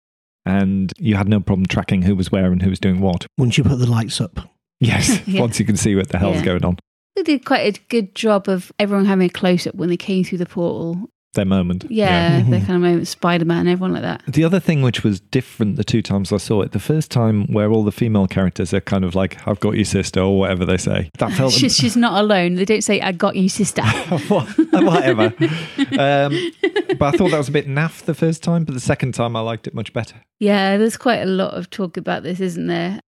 and you had no problem tracking who was where and who was doing what. Once you put the lights up. Yes, Yeah. once you can see what the hell's Yeah. going on. They did quite a good job of everyone having a close up when they came through the portal. Their moment. Yeah, their kind of moment, Spider Man, everyone like that. The other thing which was different the two times I saw it, the first time where all the female characters are kind of like, I've got you, sister, or whatever they say. That felt She's, she's not alone. They don't say, I got you, sister. whatever. um, but I thought that was a bit naff the first time, but the second time I liked it much better. Yeah, there's quite a lot of talk about this, isn't there?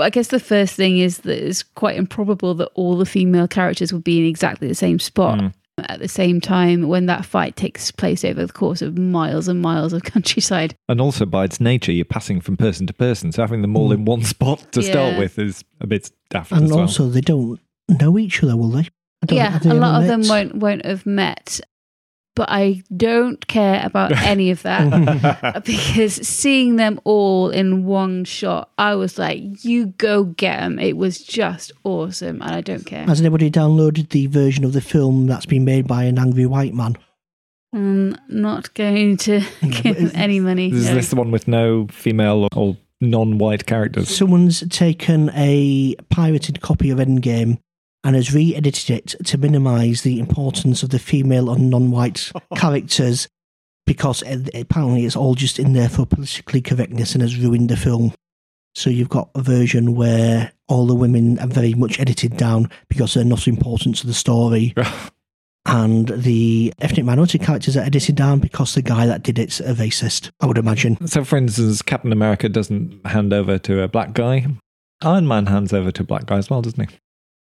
I guess the first thing is that it's quite improbable that all the female characters would be in exactly the same spot Mm. At the same time when that fight takes place over the course of miles and miles of countryside. And also by its nature, you're passing from person to person. So having them all in mm. one spot to start with is a bit daft And as well. also, they don't know each other, will they? I don't- Yeah, they a lot ever of them won't won't have met, but I don't care about any of that because seeing them all in one shot, I was like, "You go get them!" It was just awesome, and I don't care. Has anybody downloaded the version of the film that's been made by an angry white man? I'm not going to give them any money. Is no. this the one with no female or non white characters? Someone's taken a pirated copy of Endgame and has re-edited it to minimise the importance of the female and non-white characters because eh, apparently it's all just in there for politically correctness and has ruined the film. So you've got a version where all the women are very much edited down because they're not important to the story. And the ethnic minority characters are edited down because the guy that did it's a racist, I would imagine. So, for instance, Captain America doesn't hand over to a black guy. Iron Man hands over to a black guy as well, doesn't he?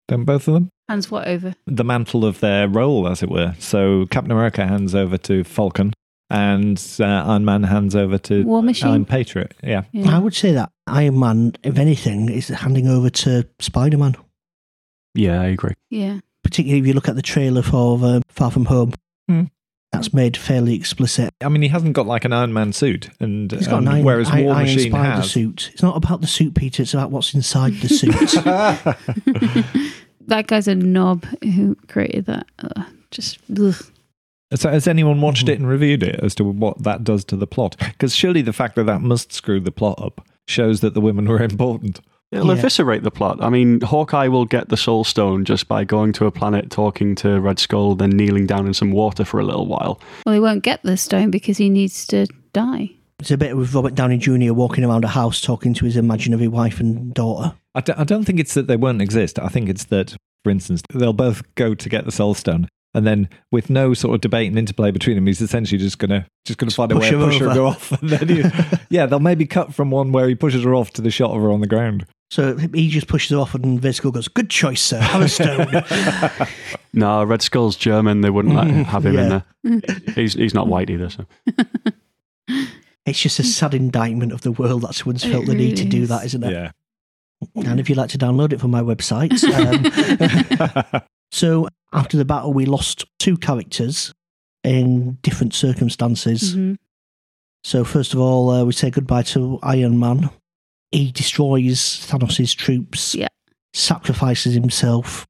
Don't both of them? Hands what over? The mantle of their role, as it were. So, Captain America hands over to Falcon, and uh, Iron Man hands over to War Machine? Iron Patriot. Yeah. Yeah. I would say that Iron Man, if anything, is handing over to Spider Man. Yeah, I agree. Yeah. Particularly if you look at the trailer for uh, Far From Home. Hmm. That's made fairly explicit. I mean, he hasn't got like an Iron Man suit, and He's got um, an iron, whereas I- War iron Machine Spider has. suit. It's not about the suit, Peter. It's about what's inside the suit. That guy's a knob who created that. Ugh, just ugh. So has anyone watched Mm-hmm. it and reviewed it as to what that does to the plot? Because surely the fact that that must screw the plot up shows that the women were important. It'll Yeah. eviscerate the plot. I mean, Hawkeye will get the Soul Stone just by going to a planet, talking to Red Skull, then kneeling down in some water for a little while. well, he won't get the stone because he needs to die. It's a bit with Robert Downey Jr. walking around a house talking to his imaginary wife and daughter. I don't, I don't think it's that they won't exist. I think it's that, for instance, they'll both go to get the Soul Stone, and then with no sort of debate and interplay between them, he's essentially just gonna just gonna find a way push to her push her over. go off. And then he, yeah, they'll maybe cut from one where he pushes her off to the shot of her on the ground. So he just pushes her off, and Red Skull goes, Good choice, sir. Have a stone. No, Red Skull's German. They wouldn't let him have him in there. He's he's not white either. So it's just a sad indictment of the world that someone's felt the need to really do that, isn't it? Yeah. And if you'd like to download it from my website. Um, so after the battle, we lost two characters in different circumstances. Mhm. So first of all, uh, we say goodbye to Iron Man. He destroys Thanos' troops. Yeah. Sacrifices himself.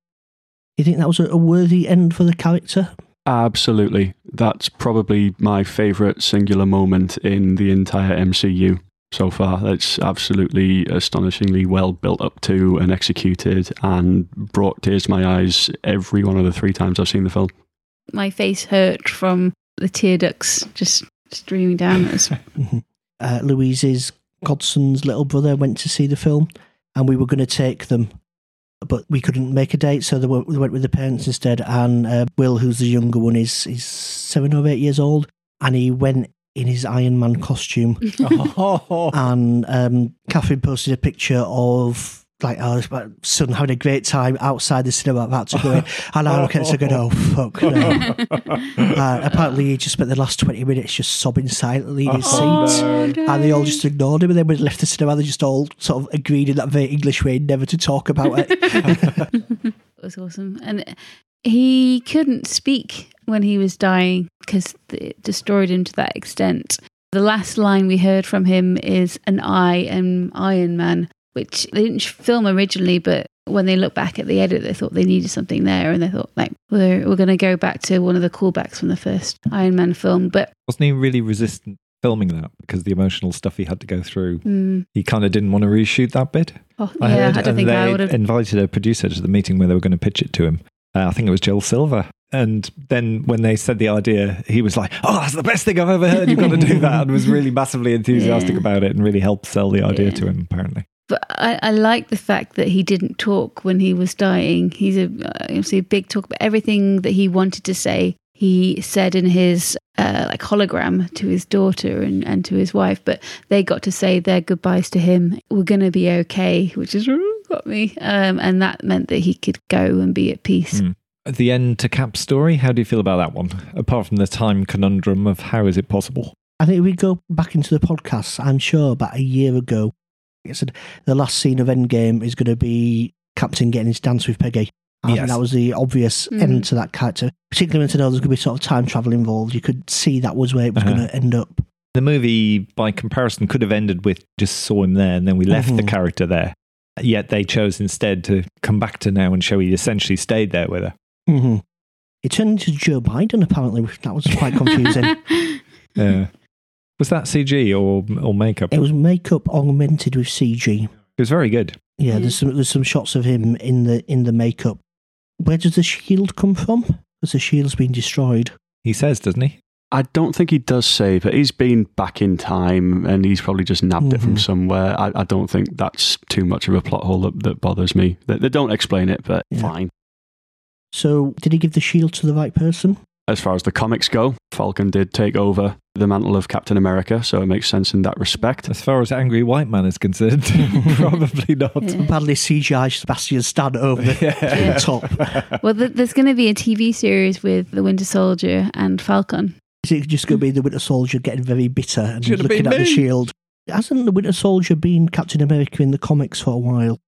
You think that was a, a worthy end for the character? absolutely, that's probably my favorite singular moment in the entire MCU so far. It's absolutely astonishingly well built up to and executed, and brought tears to my eyes every one of the three times I've seen the film. My face hurt from the tear ducts just streaming down. It was Uh, Louise's godson's little brother went to see the film, and we were going to take them, but we couldn't make a date, so they went, they went with the parents instead. And uh, Will, who's the younger one, is is seven or eight years old, and he went in his Iron Man costume. and um, Catherine posted a picture of like our son having a great time outside the cinema about to go in, and I look at it and go, "Oh fuck!" No. Uh, apparently, he just spent the last twenty minutes just sobbing silently in his Oh, seat. no. And they all just ignored him, and then when he left the cinema, they just all sort of agreed in that very English way never to talk about it. it was awesome. And he couldn't speak when he was dying because it destroyed him to that extent. The last line we heard from him is an I am Iron Man, which they didn't film originally, but when they look back at the edit, they thought they needed something there, and they thought like we're we're going to go back to one of the callbacks from the first Iron Man film. But Wasn't he really resistant filming that because the emotional stuff he had to go through? mm, He kind of didn't want to reshoot that bit. oh, I yeah, heard, I don't and think they I would have. invited a producer to the meeting where they were going to pitch it to him. Uh, I think it was Jill Silver, And then when they said the idea, he was like, "Oh, that's the best thing I've ever heard. You've got to do that," and was really massively enthusiastic Yeah. about it, and really helped sell the idea Yeah. to him. Apparently, But I, I like the fact that he didn't talk when he was dying. He's a obviously a big talk, but everything that he wanted to say, he said in his uh, like hologram to his daughter and, and to his wife. But they got to say their goodbyes to him. We're gonna be okay, which is got me. Um, and that meant that he could go and be at peace. Mm. At the end to Cap story, how do you feel about that one? Apart from the time conundrum of how is it possible? I think if we go back into the podcast, I'm sure about a year ago, I said the last scene of Endgame is going to be Captain getting his dance with Peggy. I think Yes. that was the obvious Mhm. end to that character. Particularly when to know there's going to be sort of time travel involved, you could see that was where it was Uh-huh. going to end up. The movie, by comparison, could have ended with just saw him there and then we left the Mhm. character there. Yet they chose instead to come back to now and show he essentially stayed there with her. Hmm It turned into Joe Biden, apparently. That was quite confusing. Yeah. Was that CG or or makeup? it was makeup augmented with CG. It was very good. Yeah, Yeah. there's some there's some shots of him in the in the makeup. Where does the shield come from? Because the shield's been destroyed. He says, doesn't he? I don't think he does say, but he's been back in time and he's probably just nabbed it from Mhm. somewhere. I, I don't think that's too much of a plot hole that, that bothers me. They, they don't explain it, but Yeah. fine. So, did he give the shield to the right person? As far as the comics go, Falcon did take over the mantle of Captain America, so it makes sense in that respect. As far as Angry White Man is concerned, probably not. Yeah. Badly CGI Sebastian Stan over the Yeah. top. well, th- there's going to be a TV series with the Winter Soldier and Falcon. Is it just going to be the Winter Soldier getting very bitter and Should have looking been at the shield? Hasn't the Winter Soldier been Captain America in the comics for a while?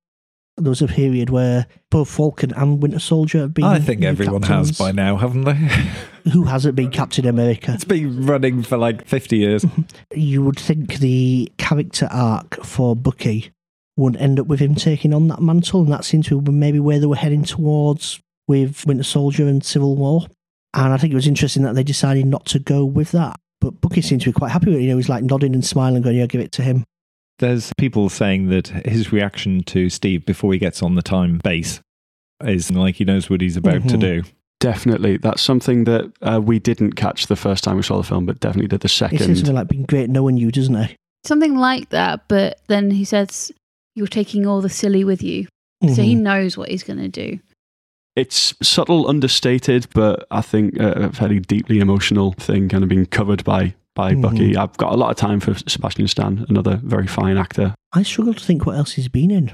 There was a period where both Falcon and Winter Soldier have been. I think everyone has by now, haven't they? Who hasn't been Captain America? it's been running for like 50 years. You would think the character arc for Bucky would end up with him taking on that mantle, and that seems to be maybe where they were heading towards with Winter Soldier and Civil War. And I think it was interesting that they decided not to go with that. But Bucky seemed to be quite happy with it. You know, he's like nodding and smiling, going, "Yeah, give it to him." There's people saying that his reaction to Steve before he gets on the time base is like he knows what he's about to Mhm. do. Definitely. That's something that uh, we didn't catch the first time we saw the film, but definitely did the He says second. something like, "Been great knowing you," doesn't he? Something like that, but then he says, You're taking all the silly with you. So he Mhm. knows what he's going to do. It's subtle, understated, but I think a a fairly deeply emotional thing kind of being covered by, by Mhm. Bucky. I've got a lot of time for Sebastian Stan, another very fine actor. I struggle to think what else he's been in.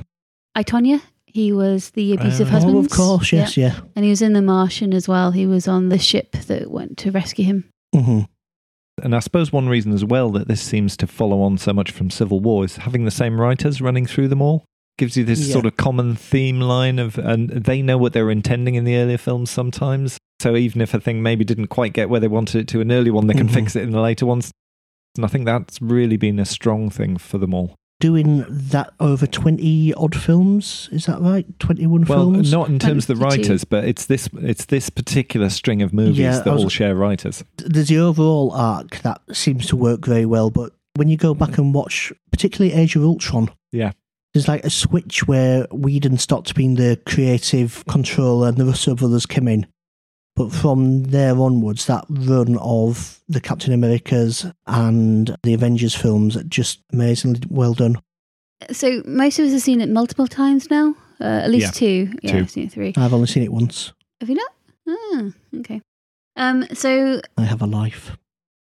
I, Tonya, he was the abusive Oh, husband. Oh, of course, yes, yeah. And he was in The Martian as well. He was on the ship that went to rescue him. hmm And I suppose one reason as well that this seems to follow on so much from Civil War is having the same writers running through them all. Gives you this Yeah. sort of common theme line of, and they know what they're intending in the earlier films sometimes. So even if a thing maybe didn't quite get where they wanted it to an early one, they can Mhm. fix it in the later ones. And I think that's really been a strong thing for them all. Doing that over 20 odd films, is that right? 21 Well, films? not in terms of the writers, but it's this it's this particular string of movies Yeah, that I was- all share writers. there's the overall arc that seems to work very well, but when you go back and watch, particularly Age of Ultron, Yeah. there's like a switch where Whedon stopped being the creative controller and the Russo brothers came in. But from there onwards, that run of the Captain Americas and the Avengers films, just amazingly well done. So most of us have seen it multiple times now. Uh, at least Yeah. two. Yeah, Two. I've seen it three. I've only seen it once. Have you not? Ah, okay. Um, so I have a life.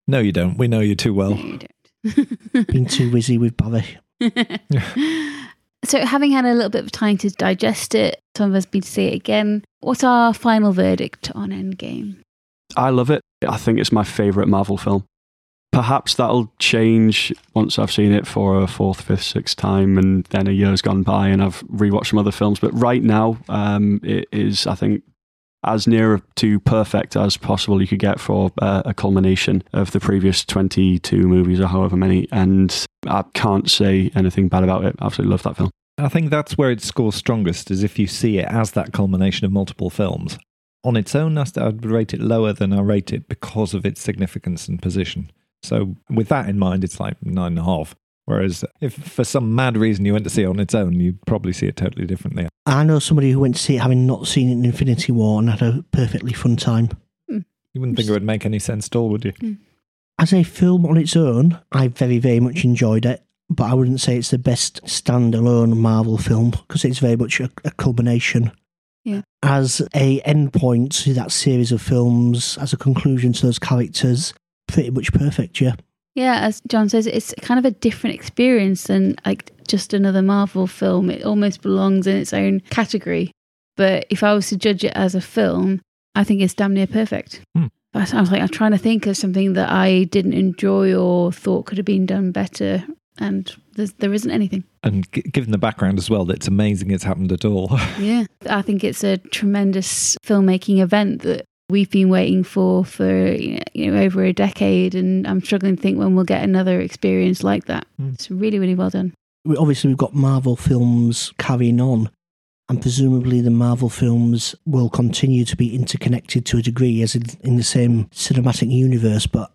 No, you don't. We know you too well. No, you don't. Been too busy with Barry. so, having had a little bit of time to digest it, some of us need to see it again. What's our final verdict on Endgame? I love it. I think it's my favourite Marvel film. Perhaps that'll change once I've seen it for a fourth, fifth, sixth time, and then a year's gone by and I've rewatched some other films. But right now, um, it is, I think, as near to perfect as possible you could get for uh, a culmination of the previous 22 movies or however many. And I can't say anything bad about it. Absolutely love that film. I think that's where it scores strongest, is if you see it as that culmination of multiple films. On its own, I'd rate it lower than I rate it because of its significance and position. So, with that in mind, it's like nine and a half. Whereas if for some mad reason you went to see it on its own, you'd probably see it totally differently. I know somebody who went to see it having not seen it in Infinity War and had a perfectly fun time. Hmm. You wouldn't think it would make any sense at all, would you? Hmm. As a film on its own, I very, very much enjoyed it, but I wouldn't say it's the best standalone Marvel film because it's very much a, a culmination. Yeah. As a endpoint to that series of films, as a conclusion to those characters, pretty much perfect, yeah. Yeah, as Jon says, it's kind of a different experience than like just another Marvel film. It almost belongs in its own category. But if I was to judge it as a film, I think it's damn near perfect. Hmm. But I was like, I'm trying to think of something that I didn't enjoy or thought could have been done better, and there's, there isn't anything. And g- given the background as well, that it's amazing it's happened at all. Yeah, I think it's a tremendous filmmaking event that we've been waiting for for you know over a decade, and I'm struggling to think when we'll get another experience like that. Hmm. It's really, really well done. We- Obviously, we've got Marvel films carrying on, and presumably the Marvel films will continue to be interconnected to a degree as in, in the same cinematic universe, but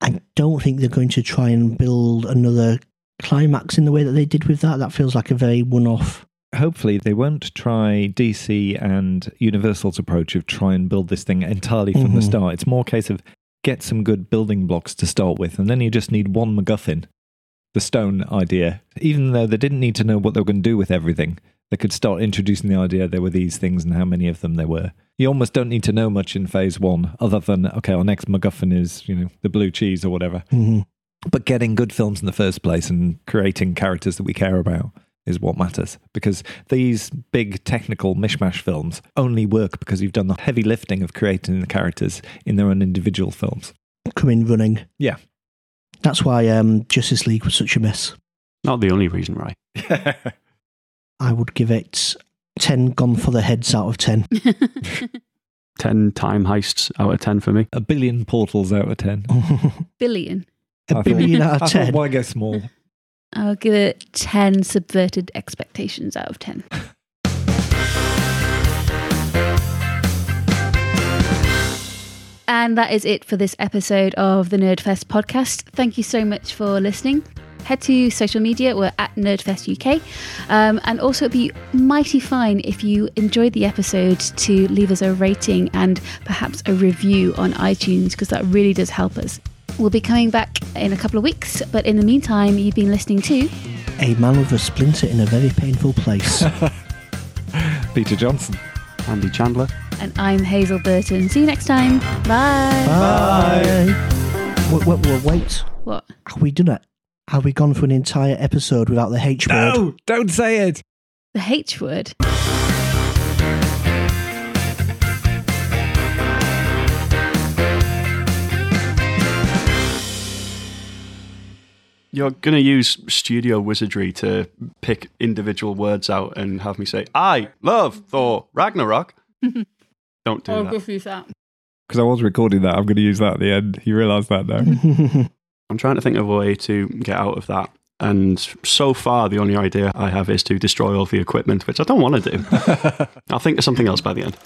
I don't think they're going to try and build another climax in the way that they did with that. That feels like a very one off. Hopefully, they won't try DC and Universal's approach of try and build this thing entirely from the Mhm. start. It's more a case of get some good building blocks to start with, and then you just need one MacGuffin, the stone idea. Even though they didn't need to know what they were going to do with everything, they could start introducing the idea there were these things and how many of them there were. You almost don't need to know much in phase one, other than okay, our next MacGuffin is you know the blue cheese or whatever. Mhm. But getting good films in the first place and creating characters that we care about is what matters. Because these big technical mishmash films only work because you've done the heavy lifting of creating the characters in their own individual films. Come in running. Yeah. That's why um, Justice League was such a mess. Not the only reason, right? I would give it 10 gone for the heads out of 10. 10 time heists out of 10 for me. A billion portals out of 10. Billion. a I thought- billion out of thought, 10. why go small? I'll give it 10 subverted expectations out of 10. And that is it for this episode of the Nerdfest podcast. Thank you so much for listening. Head to social media, we're at Nerdfest UK. Um, and also, it'd be mighty fine if you enjoyed the episode to leave us a rating and perhaps a review on iTunes, because that really does help us. We'll be coming back in a couple of weeks, but in the meantime, you've been listening to A man with a splinter in a very painful place. Peter Johnson. Andy Chandler. and I'm Hazel Burton. See you next time. Bye. Bye. Wait, wait, wait, wait. What? Have we done it? Have we gone for an entire episode without the H word? No, don't say it. The H word? You're going to use studio wizardry to pick individual words out and have me say, I love Thor Ragnarok. Don't do that. use that. Because I was recording that. I'm going to use that at the end. You realise that now? I'm trying to think of a way to get out of that. And so far, the only idea I have is to destroy all the equipment, which I don't want to do. I'll think of something else by the end.